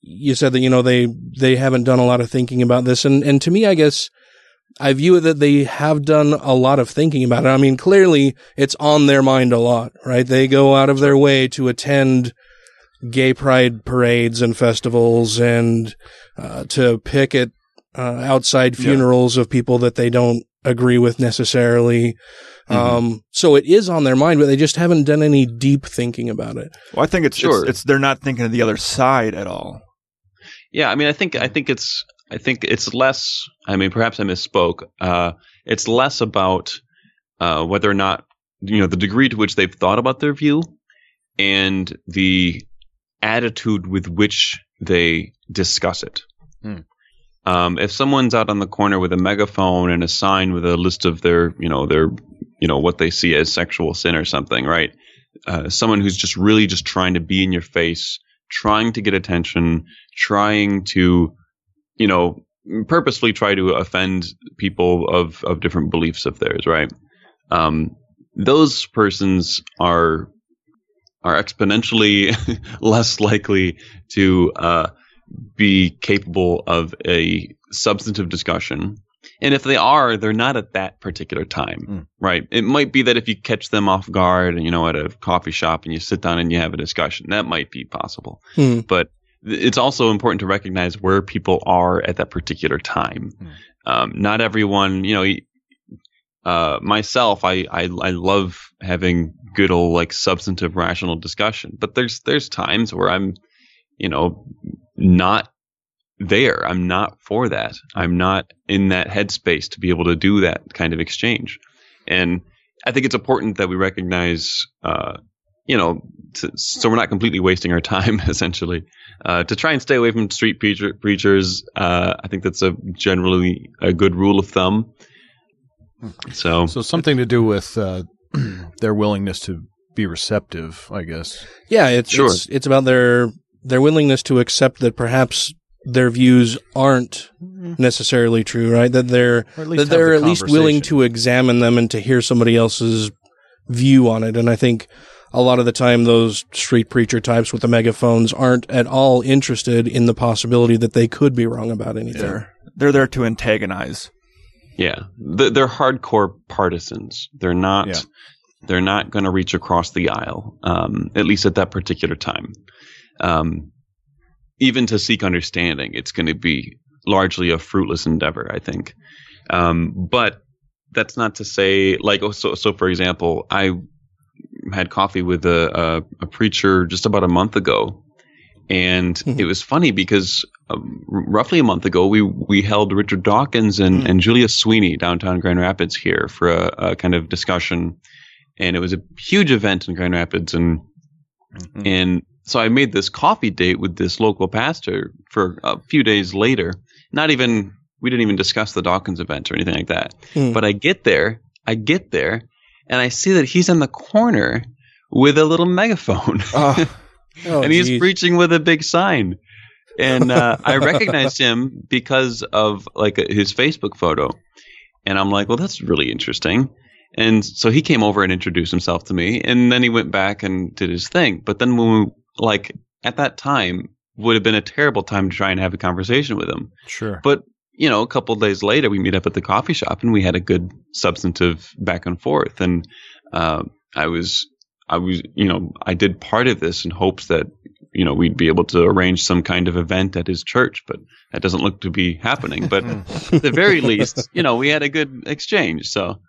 you said that you know they they haven't done a lot of thinking about this, and and to me, I guess. I view it that they have done a lot of thinking about it. I mean, clearly it's on their mind a lot, right? They go out of their way to attend gay pride parades and festivals and uh, to picket uh, outside Yeah. funerals of people that they don't agree with necessarily. Um, so it is on their mind, but they just haven't done any deep thinking about it. Well, I think it's, Sure. it's it's they're not thinking of the other side at all. Yeah, I mean, I think I think it's I think it's less. I mean, perhaps I misspoke. Uh, it's less about uh, whether or not you know the degree to which they've thought about their view and the attitude with which they discuss it. Hmm. Um, if someone's out on the corner with a megaphone and a sign with a list of their, you know, their, you know, what they see as sexual sin or something, right? Uh, someone who's just really just trying to be in your face, trying to get attention, trying to, you know, purposefully try to offend people of of different beliefs of theirs, right? Um, those persons are are exponentially less likely to uh, be capable of a substantive discussion. And if they are, they're not at that particular time, right? It might be that if you catch them off guard, and, you know, at a coffee shop and you sit down and you have a discussion, that might be possible. Hmm. But it's also important to recognize where people are at that particular time. Um, not everyone, you know, uh, myself, I, I, I love having good old like substantive rational discussion, but there's, there's times where I'm, you know, not there. I'm not for that. I'm not in that headspace to be able to do that kind of exchange. And I think it's important that we recognize, uh, you know, to, so we're not completely wasting our time, essentially, uh, to try and stay away from street preacher, preachers. Uh, I think that's a generally a good rule of thumb. So, So something to do with uh, their willingness to be receptive, I guess. Yeah, it's Sure. it's it's about their their willingness to accept that perhaps their views aren't necessarily true, right? That they're at that they're have at least willing to examine them and to hear somebody else's view on it. And I think a lot of the time those street preacher types with the megaphones aren't at all interested in the possibility that they could be wrong about anything. They're they're there to antagonize. Yeah, Th- they're hardcore partisans. They're not. Yeah. They're not going to reach across the aisle, um, at least at that particular time. Um, even to seek understanding, it's going to be largely a fruitless endeavor, I think. Um, but that's not to say, like, oh, so, so for example, I had coffee with a, a, a preacher just about a month ago, and it was funny because um, roughly a month ago, we we held Richard Dawkins and, and Julia Sweeney downtown Grand Rapids here for a, a kind of discussion, and it was a huge event in Grand Rapids, and and so I made this coffee date with this local pastor for a few days later. Not even we didn't even discuss the Dawkins event or anything like that. Hmm. But I get there, I get there, and I see that he's in the corner with a little megaphone. Oh, and he's geez. preaching with a big sign. And uh, I recognized him because of like uh, his Facebook photo. And I'm like, well, that's really interesting. And so he came over and introduced himself to me, and then he went back and did his thing. But then when we like at that time would have been a terrible time to try and have a conversation with him. Sure. But you know, a couple of days later, we meet up at the coffee shop, and we had a good substantive back and forth. And uh, I was, I was, you know, I did part of this in hopes that you know we'd be able to arrange some kind of event at his church, but that doesn't look to be happening. But at the very least, you know, we had a good exchange. So,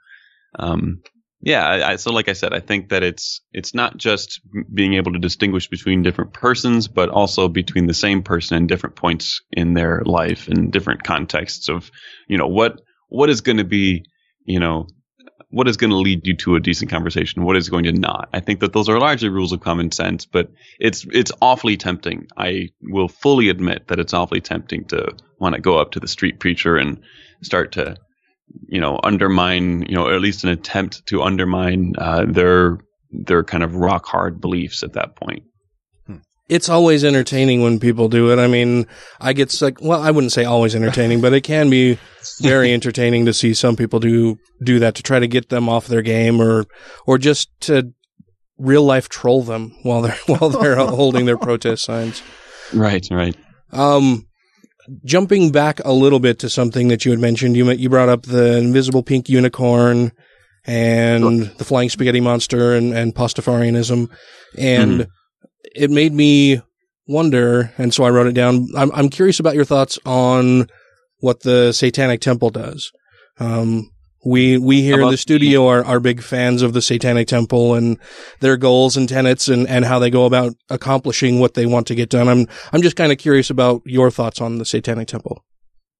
um, yeah, I, I, so like I said, I think that it's it's not just being able to distinguish between different persons, but also between the same person and different points in their life and different contexts of, you know, what what is going to be, you know, what is going to lead you to a decent conversation, what is going to not. I think that those are largely rules of common sense, but it's it's awfully tempting. I will fully admit that it's awfully tempting to want to go up to the street preacher and start to you know undermine you know or at least an attempt to undermine uh, their their kind of rock hard beliefs at that point It's always entertaining when people do it. I mean, I get sick. Well, I wouldn't say always entertaining, but it can be very entertaining to see some people do do that to try to get them off their game, or or just to real life troll them while they're while they're holding their protest signs. right right Um, jumping back a little bit to something that you had mentioned, you you brought up the invisible pink unicorn and the flying spaghetti monster and, and Pastafarianism, and Mhm. it made me wonder, and so I wrote it down. I'm I'm curious about your thoughts on what the Satanic Temple does. Um, we we here in the studio are, are big fans of the Satanic Temple and their goals and tenets and, and how they go about accomplishing what they want to get done. I'm I'm just kind of curious about your thoughts on the Satanic Temple.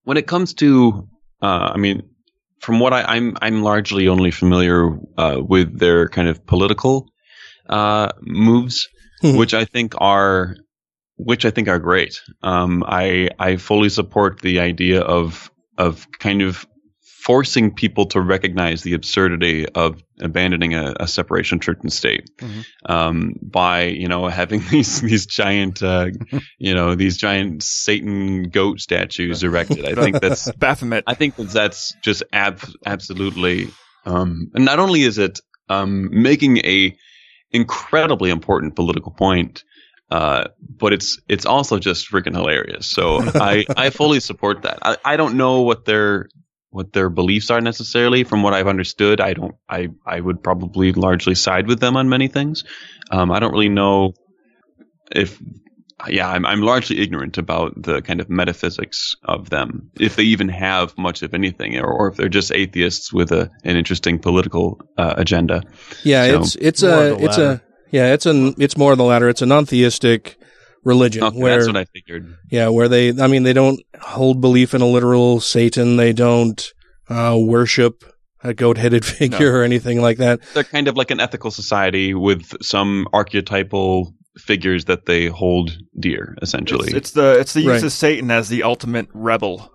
when it comes to uh, i mean from what I, i'm i'm largely only familiar uh, with their kind of political uh, moves which i think are which i think are great um, i i fully support the idea of of kind of forcing people to recognize the absurdity of abandoning a, a separation church and state um, by you know having these these giant uh, you know these giant Satan goat statues erected. I think that's Baphomet. I think that that's just ab- absolutely. Um, and not only is it um, making a incredibly important political point, uh, but it's it's also just freaking hilarious. So I I fully support that. I, I don't know what their what their beliefs are necessarily. From what I've understood, I don't. I I would probably largely side with them on many things. Um, I don't really know if. Yeah, I'm I'm largely ignorant about the kind of metaphysics of them, if they even have much of anything, or, or if they're just atheists with a an interesting political uh, agenda. Yeah, So- it's it's a it's a yeah it's a it's more of the latter. It's a non-theistic religion Okay, where that's what I figured. yeah where they I mean they don't hold belief in a literal Satan. They don't uh, worship a goat-headed figure or anything like that. They're kind of like an ethical society with some archetypal figures that they hold dear, essentially. It's, it's the it's the use Right. of Satan as the ultimate rebel.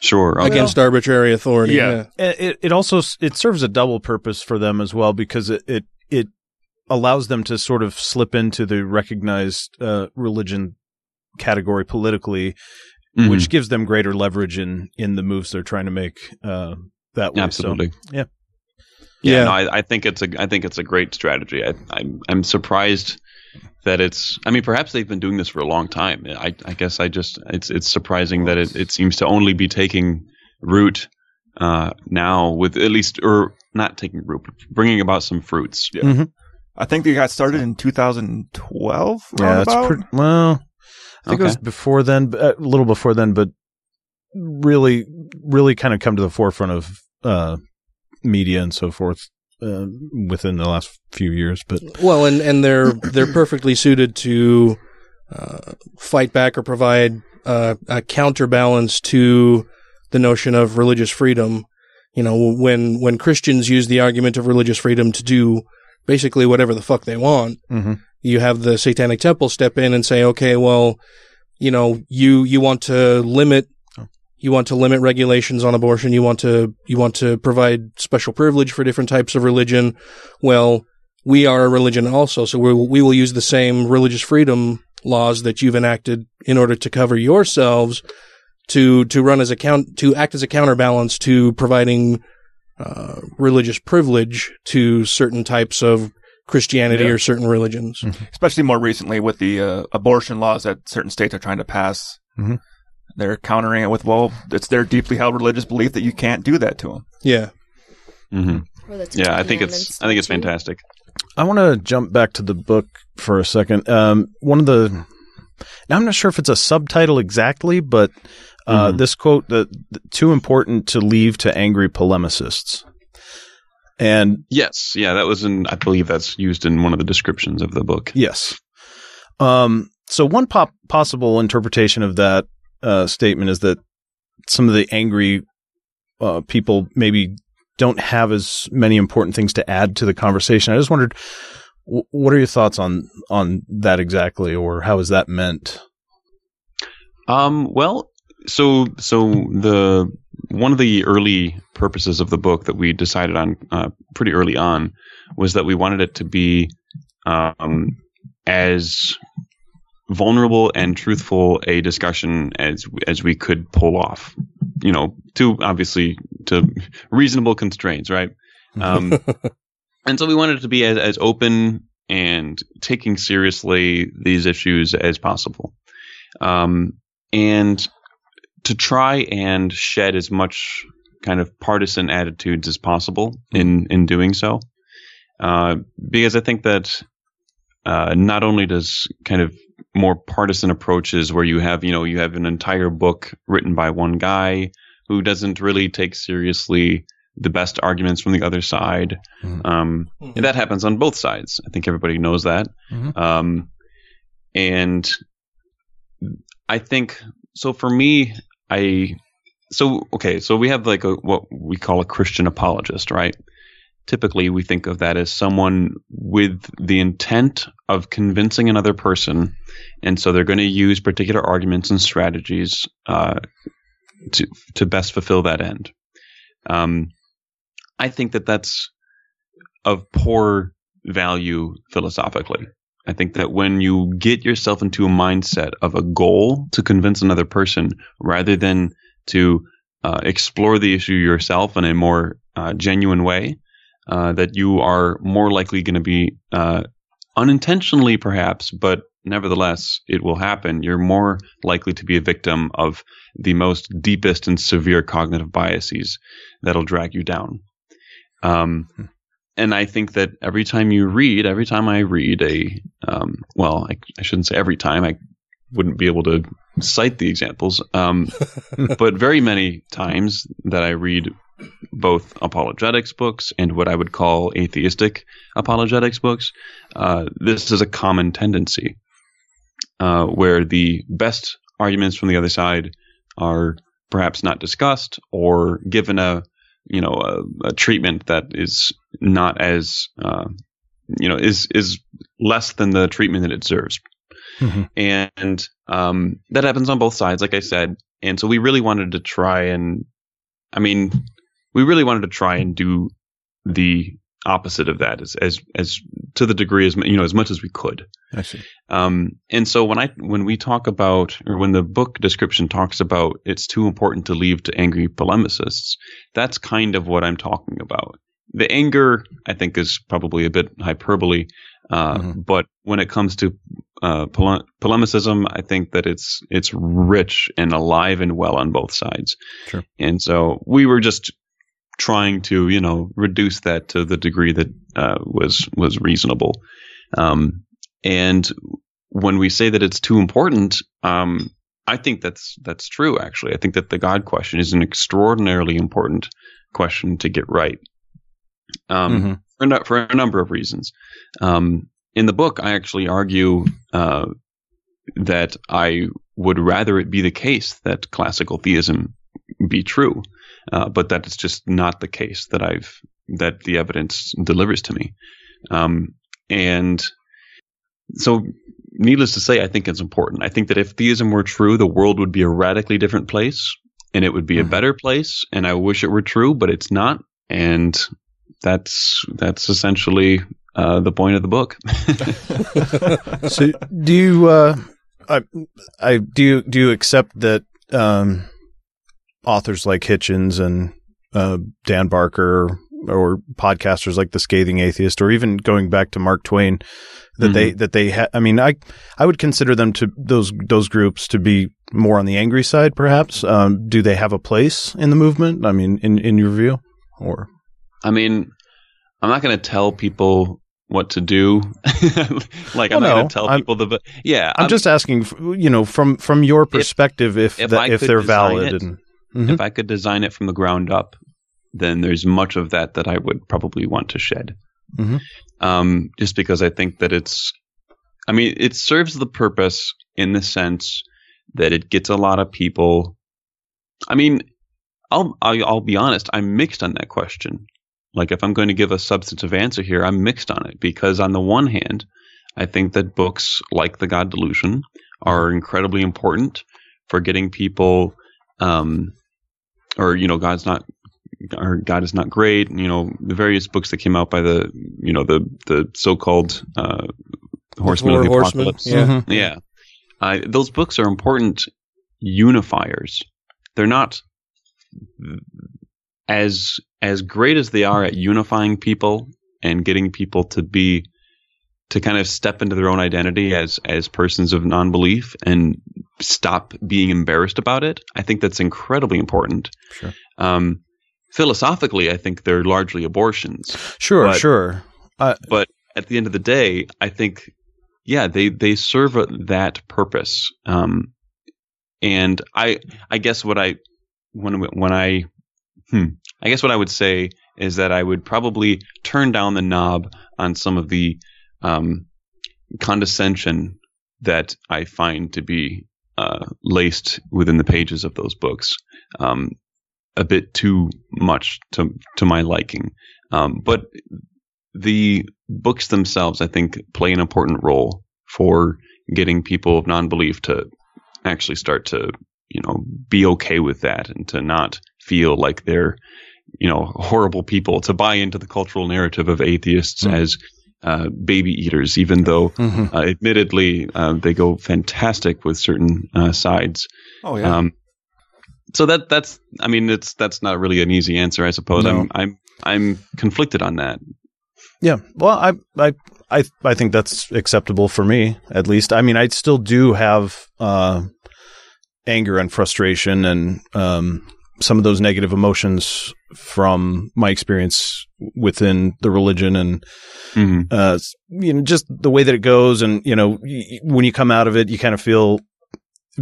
sure okay. against arbitrary authority. Yeah. Yeah. It, it also it serves a double purpose for them as well because it it, it allows them to sort of slip into the recognized uh, religion category politically, Mhm. which gives them greater leverage in in the moves they're trying to make uh, that way. So, Absolutely. yeah. Yeah, Yeah. no, I, I think it's a I think it's a great strategy. I, I'm I'm surprised that it's. I mean, perhaps they've been doing this for a long time. I I guess I just it's it's surprising that it, it seems to only be taking root uh, now with at least, or not taking root, but bringing about some fruits. Yeah. Mhm. I think they got started in 2012. Yeah, that's roundabout. pretty, well. I think it was before then, uh, a little before then, but really, really kind of come to the forefront of uh, media and so forth uh, within the last few years. But Well, and, and they're they're perfectly suited to uh, fight back or provide uh, a counterbalance to the notion of religious freedom. You know, when when Christians use the argument of religious freedom to do basically whatever the fuck they want, Mhm. You have the Satanic Temple step in and say, okay, well, you know, you you want to limit you want to limit regulations on abortion. You want to you want to provide special privilege for different types of religion. Well, we are a religion also, so we we will use the same religious freedom laws that you've enacted in order to cover yourselves to to run as a count to act as a counterbalance to providing uh, religious privilege to certain types of Christianity Yeah. or certain religions. especially more recently with the uh, abortion laws that certain states are trying to pass. Mhm. They're countering it with, well, it's their deeply held religious belief that you can't do that to them. Yeah. hmm Or the Ten Yeah, I think it's I think it's fantastic. I want to jump back to the book for a second. Um, one of the now I'm not sure if it's a subtitle exactly, but uh, Mhm. this quote that too important to leave to angry polemicists. And Yes, yeah, that was in. I believe that's used in one of the descriptions of the book. Yes. Um, so one pop- possible interpretation of that uh, statement is that some of the angry uh, people maybe don't have as many important things to add to the conversation. I just wondered, w- what are your thoughts on on that exactly, or how is that meant? Um, well, so so the one of the early purposes of the book that we decided on uh, pretty early on was that we wanted it to be um, as vulnerable and truthful a discussion as as we could pull off. You know, to obviously to reasonable constraints, right? Um, and so we wanted it to be as, as open and taking seriously these issues as possible. Um, and to try and shed as much kind of partisan attitudes as possible in in doing so, uh, because I think that uh, not only does kind of more partisan approaches where you have you know you have an entire book written by one guy who doesn't really take seriously the best arguments from the other side. Um, and that happens on both sides. I think everybody knows that. Mhm. Um, and I think so. For me, I so okay. So we have like a what we call a Christian apologist, right? Typically, we think of that as someone with the intent of convincing another person, and so they're going to use particular arguments and strategies uh, to to best fulfill that end. Um, I think that that's of poor value philosophically. I think that when you get yourself into a mindset of a goal to convince another person rather than to uh, explore the issue yourself in a more uh, genuine way, uh, that you are more likely going to be uh, unintentionally, perhaps, but nevertheless, it will happen. You're more likely to be a victim of the most deepest and severe cognitive biases that'll drag you down. Um, and I think that every time you read, every time I read a, um, well, I, I shouldn't say every time, I wouldn't be able to cite the examples, um, but very many times that I read both apologetics books and what I would call atheistic apologetics books, uh, this is a common tendency uh, where the best arguments from the other side are perhaps not discussed or given a you know a, a treatment that is not as uh, you know is is less than the treatment that it deserves. And um, that happens on both sides like i said. And so we really wanted to try and i mean we really wanted to try and do the opposite of that as as as to the degree as you know as much as we could I see. um, and so when I when we talk about or when the book description talks about it's too important to leave to angry polemicists, that's kind of what I'm talking about. The anger, I think, is probably a bit hyperbole, uh, but when it comes to uh, pole- polemicism, I think that it's it's rich and alive and well on both sides. Sure. And so we were just trying to you know reduce that to the degree that uh, was was reasonable. Um, and when we say that it's too important, um, I think that's that's true. Actually, I think that the God question is an extraordinarily important question to get right. Um, Mhm. for, a, for a number of reasons. Um, in the book, I actually argue uh, that I would rather it be the case that classical theism be true, uh, but that it's just not the case that I've that the evidence delivers to me. Um, and so, needless to say, I think it's important. I think that if theism were true, the world would be a radically different place, and it would be a better place. And I wish it were true, but it's not. And that's that's essentially uh, the point of the book. so do you uh I, I do you do you accept that um authors like Hitchens and uh Dan Barker or podcasters like the scathing atheist or even going back to Mark Twain that they that they ha- I mean I I would consider them to those those groups to be more on the angry side perhaps um do they have a place in the movement I mean in in your view or I mean, I'm not going to tell people what to do. like I'm not no, going to tell I'm- people the. but Yeah, I'm, just asking you know from from your perspective if if, if they're valid it- and Mhm. if I could design it from the ground up, then there's much of that that I would probably want to shed. Mhm. Um, just because I think that it's, I mean, it serves the purpose in the sense that it gets a lot of people. I mean, I'll I'll, I'll be honest. I'm mixed on that question. Like, if I'm going to give a substantive answer here, I'm mixed on it because on the one hand, I think that books like The God Delusion are incredibly important for getting people, um, or you know, God's not, or God is not great. You know, the various books that came out by the, you know, the the so-called uh, horsemen of the horsemen, apocalypse. yeah. Mhm. yeah. Uh, those books are important unifiers. They're not as as great as they are at unifying people and getting people to be to kind of step into their own identity as as persons of non-belief and stop being embarrassed about it. I think that's incredibly important. Sure. Um, philosophically, I think they're largely abortions. Sure, But- sure. Uh, but at the end of the day, I think, yeah, they they serve a, that purpose. Um, and I I guess what I when when I hmm, I guess what I would say is that I would probably turn down the knob on some of the um, condescension that I find to be uh, laced within the pages of those books. Um, a bit too much to to my liking. Um, but the books themselves, I think, play an important role for getting people of non-belief to actually start to, you know, be okay with that and to not feel like they're, you know, horrible people. To buy into the cultural narrative of atheists Mm. as uh, baby eaters, even though, Mhm. uh, admittedly, uh, they go fantastic with certain uh, sides. Oh, yeah. Um, so that that's I mean it's that's not really an easy answer I suppose No. I'm I'm I'm conflicted on that Yeah. Well, I, I, I, I think that's acceptable for me, at least. I mean, I still do have, uh, anger and frustration and, um, some of those negative emotions from my experience within the religion and, uh, you know, just the way that it goes. And, you know, y- when you come out of it, you kind of feel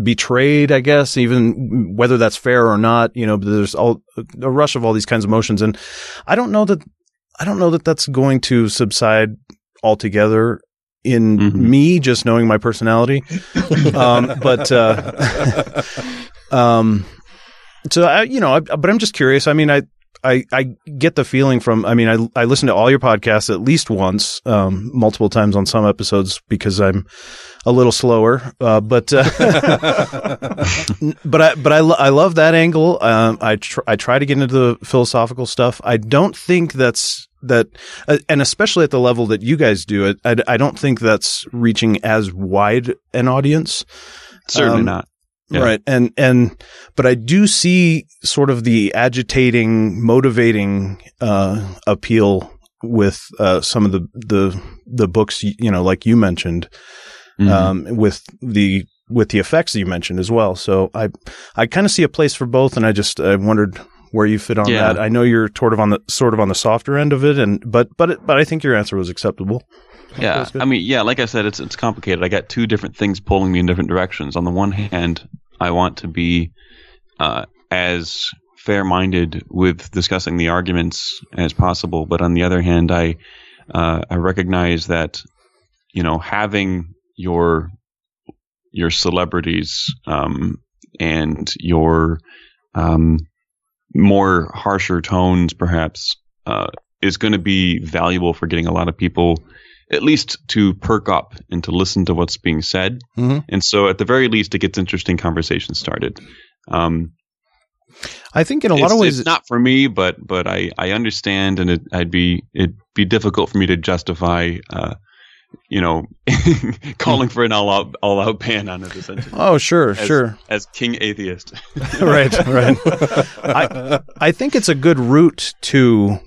betrayed, I guess, even whether that's fair or not, you know, but there's all a rush of all these kinds of emotions. And I don't know that I don't know that that's going to subside altogether in me just knowing my personality. um, but, uh, um, so I, you know, I, but I'm just curious. I mean, I, I, I get the feeling from, I mean, I, I listen to all your podcasts at least once, um, multiple times on some episodes because I'm a little slower. Uh, but, uh, but I, but I, lo- I love that angle. Um, I, tr- I try to get into the philosophical stuff. I don't think that's, that, uh, and especially at the level that you guys do it, I, I don't think that's reaching as wide an audience. Certainly Um, not. Yeah. Right. And, and, but I do see sort of the agitating, motivating, uh, appeal with, uh, some of the, the, the books, you know, like you mentioned, Mhm. um, with the, with the effects that you mentioned as well. So I, I kind of see a place for both. And I just, I wondered where you fit on Yeah. that. I know you're sort of on the sort of on the softer end of it, and but but it, but I think your answer was acceptable. Yeah, I mean, yeah, like I said, it's it's complicated. I got two different things pulling me in different directions. On the one hand, I want to be uh, as fair-minded with discussing the arguments as possible, but on the other hand, I uh, I recognize that you know having your your celebrities um, and your um, more harsher tones, perhaps, uh, is going to be valuable for getting a lot of people at least to perk up and to listen to what's being said. Mhm. And so, at the very least, it gets interesting conversations started. Um, I think in a lot of ways, it's not for me, but but I, I understand, and it, I'd be it'd be difficult for me to justify, uh, you know, calling for an all out all out ban on it. Essentially. Oh, sure, As- sure. As king atheist, right, right. I, I think it's a good route to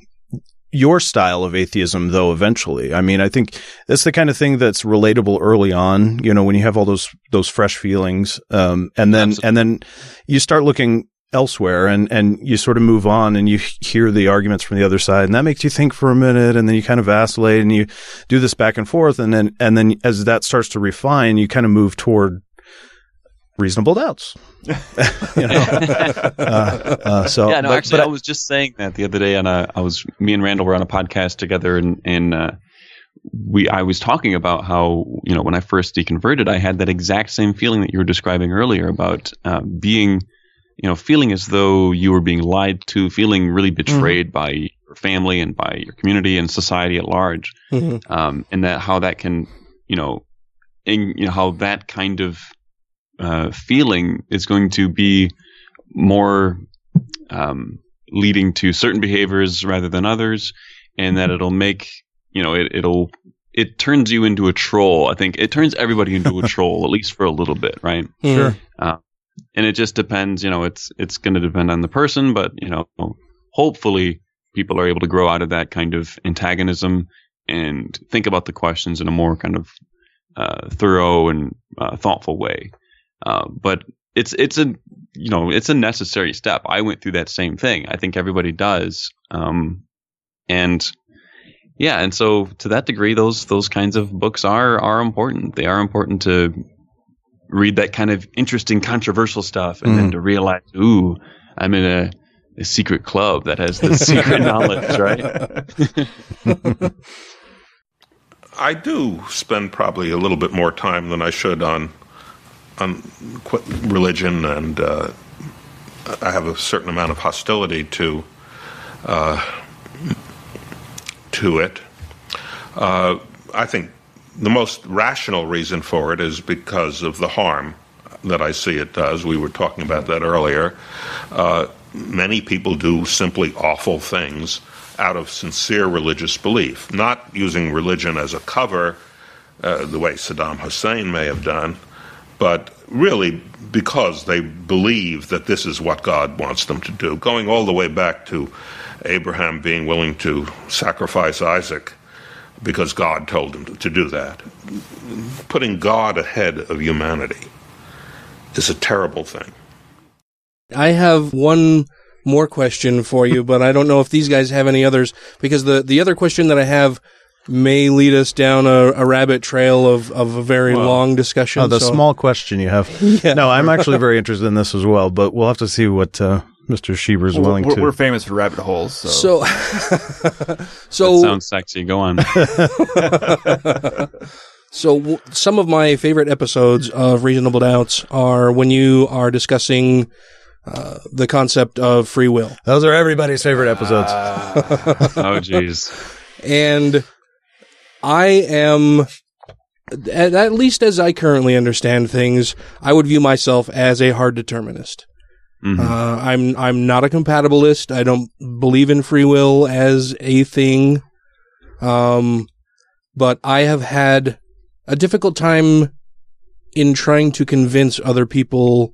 your style of atheism, though. Eventually, I mean, I think that's the kind of thing that's relatable early on. You know, when you have all those those fresh feelings, um, and then and then you start looking elsewhere and and you sort of move on and you hear the arguments from the other side and that makes you think for a minute and then you kind of vacillate and you do this back and forth and then and then as that starts to refine you kind of move toward reasonable doubts. You know? Uh, uh, so yeah, no, but- actually, but I was just saying that the other day on a, I was me and Randal were on a podcast together, and and uh, we, I was talking about how you know when I first deconverted, I had that exact same feeling that you were describing earlier about uh, being, you know, feeling as though you were being lied to, feeling really betrayed by your family and by your community and society at large, Mhm. um, and that how that can, you know, in, you know how that kind of uh, feeling is going to be more um, leading to certain behaviors rather than others, and that it'll make you know it, it'll it turns you into a troll. I think it turns everybody into a troll at least for a little bit, right? Sure. Uh, and it just depends. You know, it's it's going to depend on the person, but you know, hopefully people are able to grow out of that kind of antagonism and think about the questions in a more kind of uh, thorough and uh, thoughtful way. Uh, but it's it's a you know it's a necessary step. I went through that same thing. I think everybody does. Um, and yeah, and so to that degree, those those kinds of books are are important. They are important to read that kind of interesting, controversial stuff, and then Mhm. to realize, ooh, I'm in a, a secret club that has the secret knowledge, right? I do spend probably a little bit more time than I should on on religion, and uh, I have a certain amount of hostility to uh, to it. Uh, I think the most rational reason for it is because of the harm that I see it does. We were talking about that earlier. Uh, many people do simply awful things out of sincere religious belief, not using religion as a cover, uh, the way Saddam Hussein may have done, but really because they believe that this is what God wants them to do. Going all the way back to Abraham being willing to sacrifice Isaac because God told him to do that. Putting God ahead of humanity is a terrible thing. I have one more question for you, but I don't know if these guys have any others because the, the other question that I have may lead us down a, a rabbit trail of, of a very Well, long discussion. Oh, the so- small question you have. Yeah. No, I'm actually very interested in this as well, but we'll have to see what uh, Mr. Schieber is willing we're, to. we're famous for rabbit holes. So, So, so that sounds sexy. Go on. So w- some of my favorite episodes of Reasonable Doubts are when you are discussing uh, the concept of free will. Those are everybody's favorite episodes. oh, jeez. And I am, at, at least as I currently understand things, I would view myself as a hard determinist. Mhm. Uh, I'm I'm not a compatibilist. I don't believe in free will as a thing. Um, but I have had a difficult time in trying to convince other people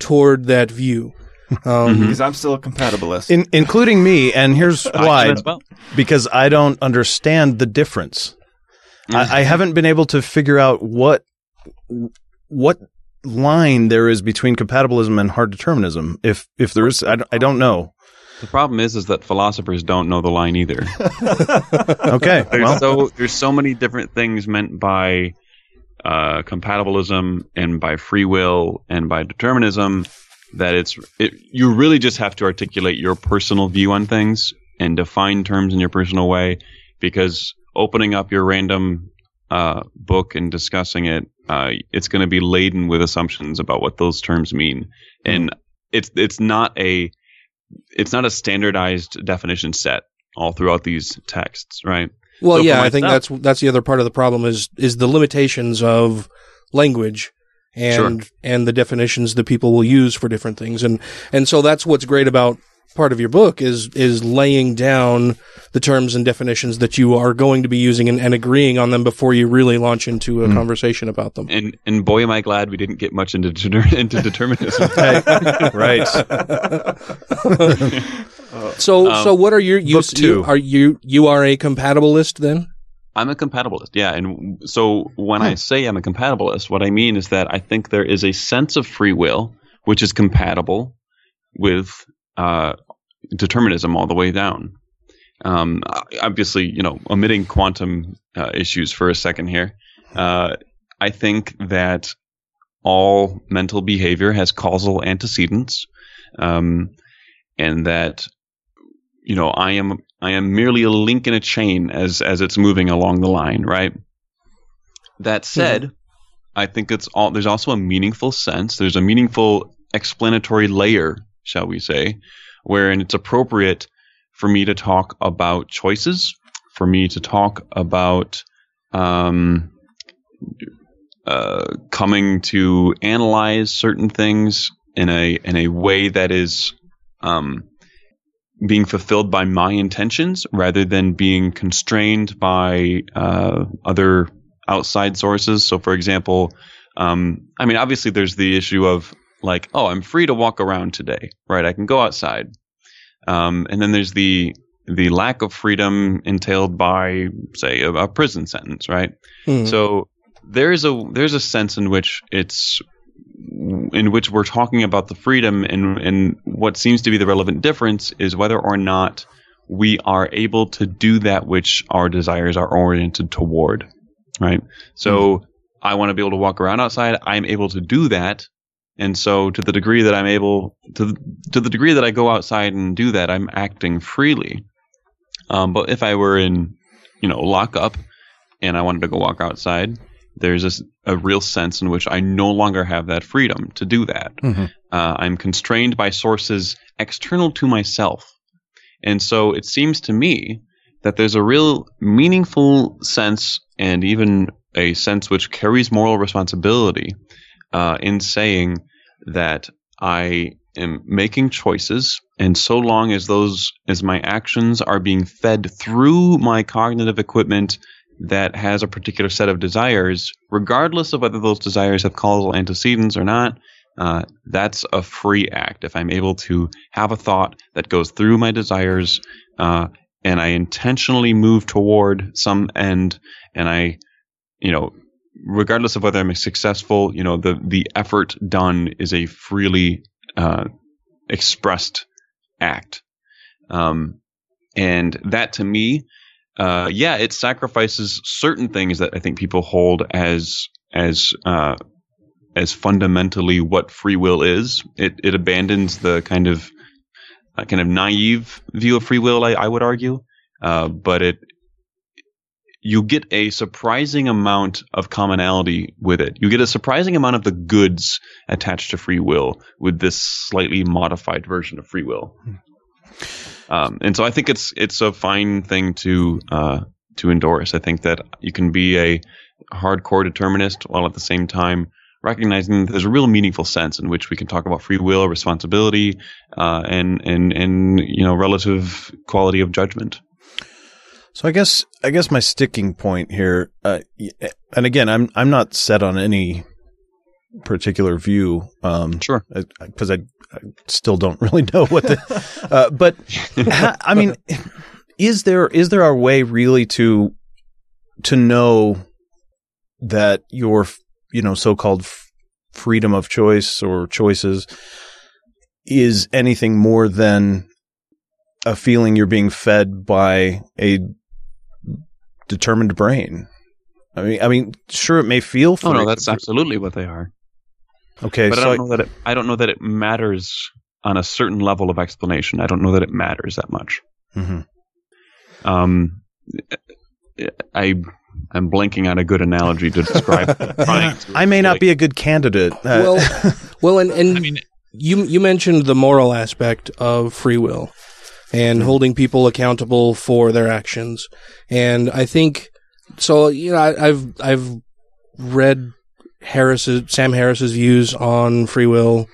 toward that view. Um, because I'm still a compatibilist. In, including me, and here's why: am well. because I don't understand the difference. I, I haven't been able to figure out what what line there is between compatibilism and hard determinism. If if there is, I, don't- I don't know. The problem is, is that philosophers don't know the line either. okay, there's well. so there's so many different things meant by uh, compatibilism and by free will and by determinism that it's it, you really just have to articulate your personal view on things and define terms in your personal way because opening up your random uh, book and discussing it, uh, it's going to be laden with assumptions about what those terms mean, and it's it's not a it's not a standardized definition set all throughout these texts, right? Well, So yeah, I think that's that's the other part of the problem is is the limitations of language and and the definitions that people will use for different things, and and so that's what's great about part of your book is is laying down the terms and definitions that you are going to be using and, and agreeing on them before you really launch into a Hmm. conversation about them. And and boy, am I glad we didn't get much into deter- into determinism. right. So Um, so what are your you, book two. you are you you are a compatibilist then? I'm a compatibilist, yeah. And so when I say I'm a compatibilist, what I mean is that I think there is a sense of free will which is compatible with uh, determinism all the way down. Um, obviously, you know, omitting quantum uh, issues for a second here, uh, I think that all mental behavior has causal antecedents, um, and that you know I am I am merely a link in a chain as as it's moving along the line, right? That said, I think it's all there's also a meaningful sense. There's a meaningful explanatory layer, shall we say, wherein it's appropriate for me to talk about choices, for me to talk about um, uh, coming to analyze certain things in a in a way that is um, being fulfilled by my intentions rather than being constrained by uh, other outside sources. So, for example, um, I mean, obviously, there's the issue of like, oh, I'm free to walk around today, right? I can go outside, um, and then there's the the lack of freedom entailed by, say, a, a prison sentence, right? Hmm. So there's a there's a sense in which it's in which we're talking about the freedom and and what seems to be the relevant difference is whether or not we are able to do that which our desires are oriented toward right? So i want to be able to walk around outside. I'm able to do that. And so to the degree that i'm able to the, to the degree that i go outside and do that i'm acting freely. Um, but if i were in you know lockup and i wanted to go walk outside there's a real sense in which I no longer have that freedom to do that. Mhm. Uh, I'm constrained by sources external to myself. And so it seems to me that there's a real meaningful sense and even a sense which carries moral responsibility uh, in saying that I am making choices, and so long as those as my actions are being fed through my cognitive equipment that has a particular set of desires, regardless of whether those desires have causal antecedents or not, uh, that's a free act. If I'm able to have a thought that goes through my desires, uh, and I intentionally move toward some end, and I, you know, regardless of whether I'm successful, you know, the the effort done is a freely uh, expressed act, um, and that to me, uh, yeah, it sacrifices certain things that I think people hold as as uh, as fundamentally what free will is. It it abandons the kind of uh, kind of naive view of free will. I, I would argue, uh, but it you get a surprising amount of commonality with it. You get a surprising amount of the goods attached to free will with this slightly modified version of free will. Um, and so I think it's it's a fine thing to uh, to endorse. I think that you can be a hardcore determinist while at the same time recognizing that there's a real meaningful sense in which we can talk about free will, responsibility, uh, and and and you know relative quality of judgment. So I guess I guess my sticking point here, uh, and again, I'm I'm not set on any particular view. Um, sure, because I, I still don't really know what the. uh, but I mean, is there is there a way really to to know that your you know so-called f- freedom of choice or choices is anything more than a feeling you're being fed by a determined brain. I mean, I mean, sure, it may feel. Oh no, that's absolutely what they are. Okay. but so I don't know that it, I don't know that it matters on a certain level of explanation. I don't know that it matters that much. Mhm. Um, I I'm blanking on a good analogy to describe. to- I may not be a good candidate. Uh, well, well, and and you you mentioned the moral aspect of free will and holding people accountable for their actions, and I think so. You know, I, I've I've read Harris's Sam Harris's views on free will.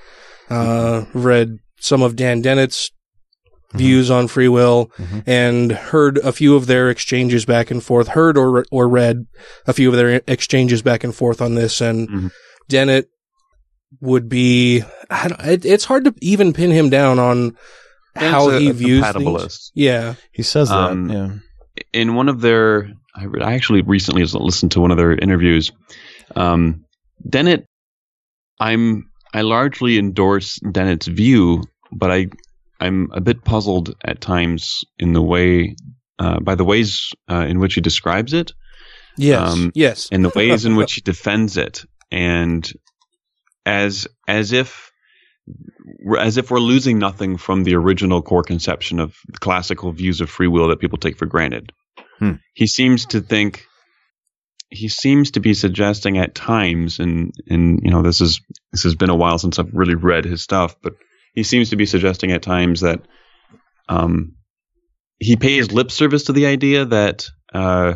Uh, read some of Dan Dennett's views on free will and heard a few of their exchanges back and forth heard or or read a few of their exchanges back and forth on this and Dennett would be I don't, it, it's hard to even pin him down on how a- he a views compatibilist. things. Yeah. he says that. Um, yeah. in one of their I, re- I actually recently listened to one of their interviews um, dennett i'm i largely endorse dennett's view but i i'm a bit puzzled at times in the way uh, by the ways uh, in which he describes it Yes. um, yes. and the ways in which he defends it and as as if as if we're losing nothing from the original core conception of classical views of free will that people take for granted. Hmm. He seems to think he seems to be suggesting at times and and you know this is this has been a while since I've really read his stuff but he seems to be suggesting at times that um he pays lip service to the idea that uh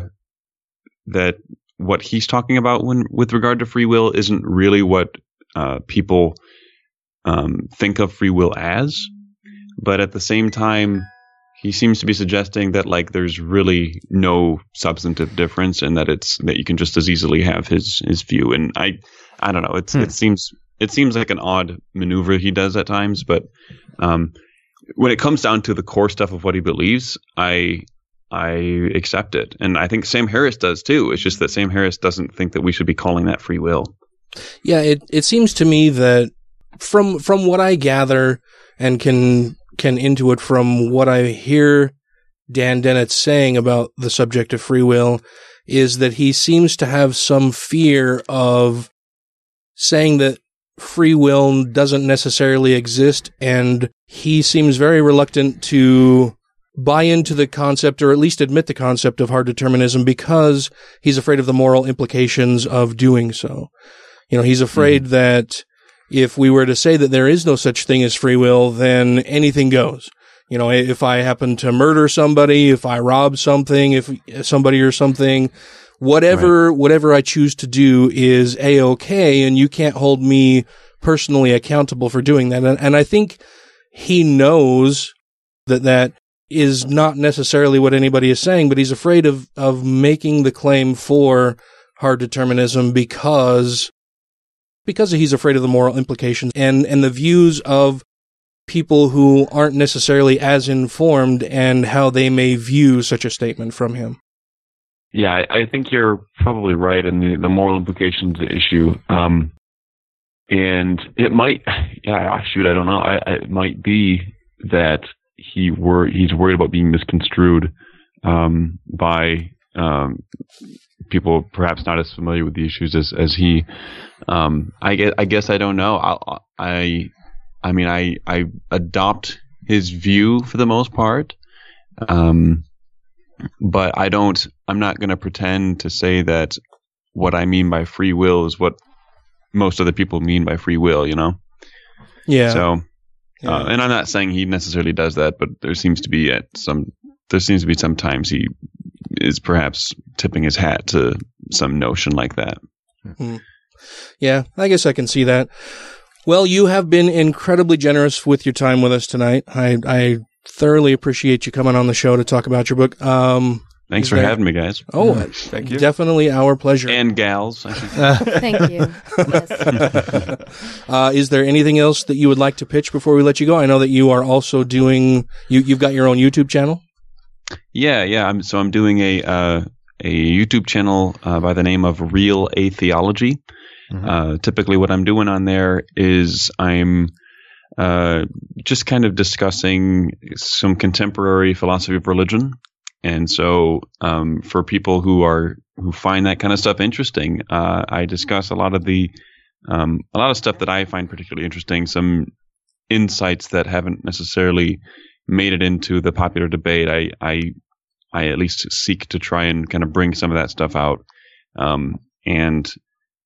that what he's talking about when with regard to free will isn't really what uh, people um, think of free will as, but at the same time, he seems to be suggesting that like there's really no substantive difference, and that it's that you can just as easily have his his view. And I I don't know. It's Hmm. it seems it seems like an odd maneuver he does at times, but um, when it comes down to the core stuff of what he believes, I I accept it, and I think Sam Harris does too. It's just that Sam Harris doesn't think that we should be calling that free will. Yeah, it it seems to me that from from what I gather and can can intuit from what I hear Dan Dennett saying about the subject of free will is that he seems to have some fear of saying that free will doesn't necessarily exist and he seems very reluctant to buy into the concept or at least admit the concept of hard determinism because he's afraid of the moral implications of doing so. You know, he's afraid hmm. that if we were to say that there is no such thing as free will, then anything goes. You know, if I happen to murder somebody, if I rob something, if somebody or something, whatever, whatever I choose to do is a okay, and you can't hold me personally accountable for doing that. And, and I think he knows that that is not necessarily what anybody is saying, but he's afraid of, of making the claim for hard determinism because because he's afraid of the moral implications and, and the views of people who aren't necessarily as informed and how they may view such a statement from him. Yeah, I, think you're probably right in the, the moral implications issue. Um, and it might, yeah, shoot, I don't know. I, it might be that he were he's worried about being misconstrued um, by um, people perhaps not as familiar with the issues as as he. Um, I guess I guess I don't know. I I I mean I I adopt his view for the most part. Um, but I don't. I'm not going to pretend to say that what I mean by free will is what most other people mean by free will. You know. Yeah. So, uh, and I'm not saying he necessarily does that, but there seems to be at some. There seems to be sometimes he is perhaps tipping his hat to some notion like that. Hmm. Yeah, I guess I can see that. Well, you have been incredibly generous with your time with us tonight. I, I thoroughly appreciate you coming on the show to talk about your book. Um, Thanks for there- having me, guys. Oh, Thank you. Definitely our pleasure. And gals. I should say. Thank you. uh, is there anything else that you would like to pitch before we let you go? I know that you are also doing you you've got your own YouTube channel. Yeah, yeah. I'm, so I'm doing a uh, a YouTube channel uh, by the name of Real Atheology. Uh, typically, what I'm doing on there is I'm uh, just kind of discussing some contemporary philosophy of religion. And so, um, for people who are who find that kind of stuff interesting, uh, I discuss a lot of the um, a lot of stuff that I find particularly interesting. Some insights that haven't necessarily made it into the popular debate. I I I at least seek to try and kind of bring some of that stuff out. Um, and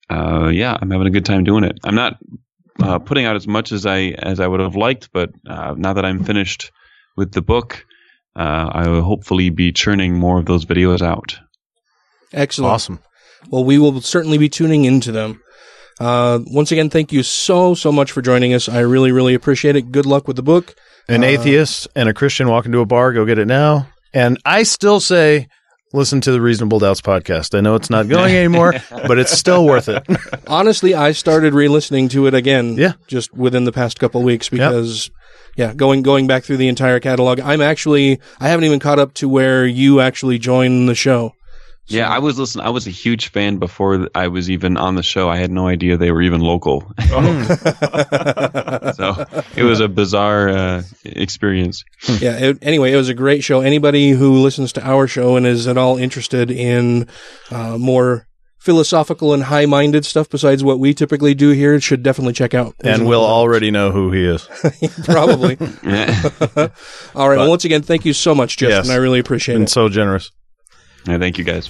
uh, yeah, I'm having a good time doing it. I'm not uh, putting out as much as I as I would have liked, but uh, now that I'm finished with the book, uh, I will hopefully be churning more of those videos out. Excellent. Awesome. Well, we will certainly be tuning into them. Uh, once again, thank you so, so much for joining us. I really, really appreciate it. Good luck with the book. An Uh, atheist and a Christian walk into a bar, go get it now. And I still say, listen to the Reasonable Doubts podcast. I know it's not going anymore, but it's still worth it. Honestly, I started re-listening to it again. Yeah. just within the past couple of weeks because, yeah, going going back through the entire catalog. I'm actually I haven't even caught up to where you actually joined the show. Yeah, I was listening. I was a huge fan before I was even on the show. I had no idea they were even local. so it was a bizarre uh, experience. yeah. It, anyway, it was a great show. Anybody who listens to our show and is at all interested in uh, more philosophical and high-minded stuff besides what we typically do here should definitely check out. and we'll already know who he is. probably. all right. well, once again, thank you so much, Justin. Yes. I really appreciate Been it. so generous. Yeah, thank you guys.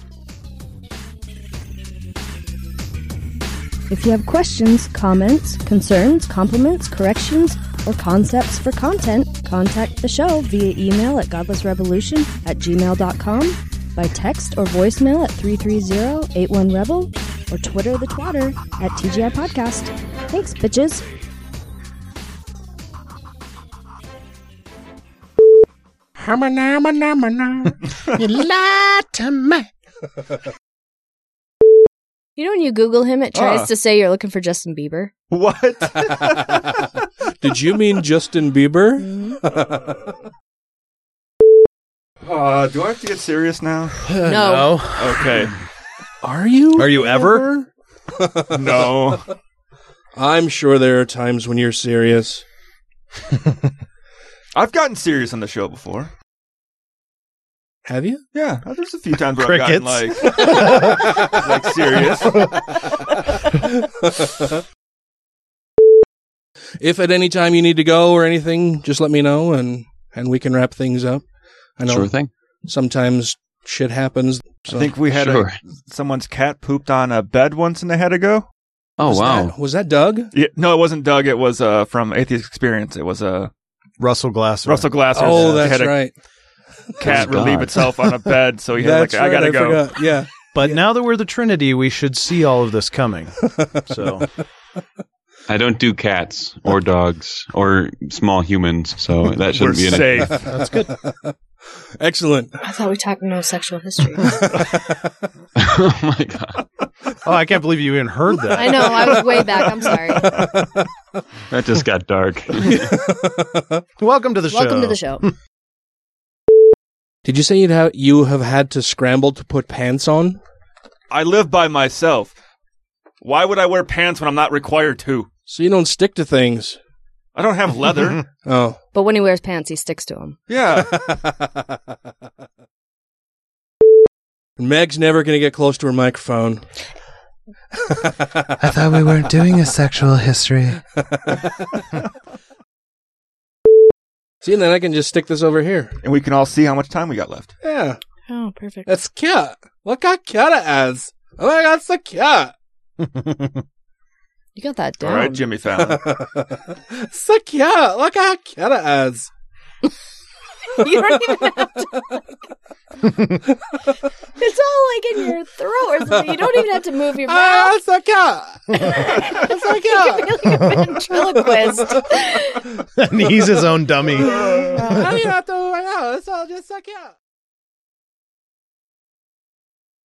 If you have questions, comments, concerns, compliments, corrections, or concepts for content, contact the show via email at godlessrevolution at gmail.com, by text or voicemail at 330-81-REBEL, or Twitter the twatter at TGI Podcast. Thanks, bitches. You lied to me. You know when you Google him, it tries Ah. to say you're looking for Justin Bieber. What? Did you mean Justin Bieber? Uh, do I have to get serious now? No. Okay. Are you? Are you ever? no. I'm sure there are times when you're serious. I've gotten serious on the show before. Have you? Yeah, there's a few times where I've gotten like, like serious. if at any time you need to go or anything, just let me know and and we can wrap things up. I know Sure thing. Sometimes shit happens. I think we had Sure. a, someone's cat pooped on a bed once and they had to go. Oh Was wow! that- was that Doug? Yeah, no, it wasn't Doug. It was uh, from Atheist Experience. It was uh, Russell Glasser. Russell Glasser. Oh, They that's had a right. Cat Oh, relieve itself on a bed, so he had That's like, I gotta go. forgot. Yeah. But now that we're the Trinity, we should see all of this coming. So I don't do cats or dogs or small humans, so that shouldn't We're be an safe. that's good. Excellent. I thought we talked no sexual history. oh my god, Oh, I can't believe you even heard that. I know, I was way back. I'm sorry. that just got dark. Welcome to the show. Welcome to the show. Did you say you'd have you have had to scramble to put pants on? I live by myself. Why would I wear pants when I'm not required to? So you don't stick to things. I don't have leather. Oh. But when he wears pants, he sticks to them. yeah. Meg's never going to get close to her microphone. I thought we weren't doing a sexual history. See, and then I can just stick this over here. And we can all see how much time we got left. Yeah. Oh, perfect. That's cute. Look how cute it is. Oh my god, it's so cute. You got that down. All right, Jimmy Fallon. so cute. Look how cute it is. you don't even have to. it's all like in your throat or something. You don't even have to move your Ah, mouth. it's so cute. It's so You cute. feel like a ventriloquist. and he's his own dummy. I don't even have to. Yeah, it's all just so cute.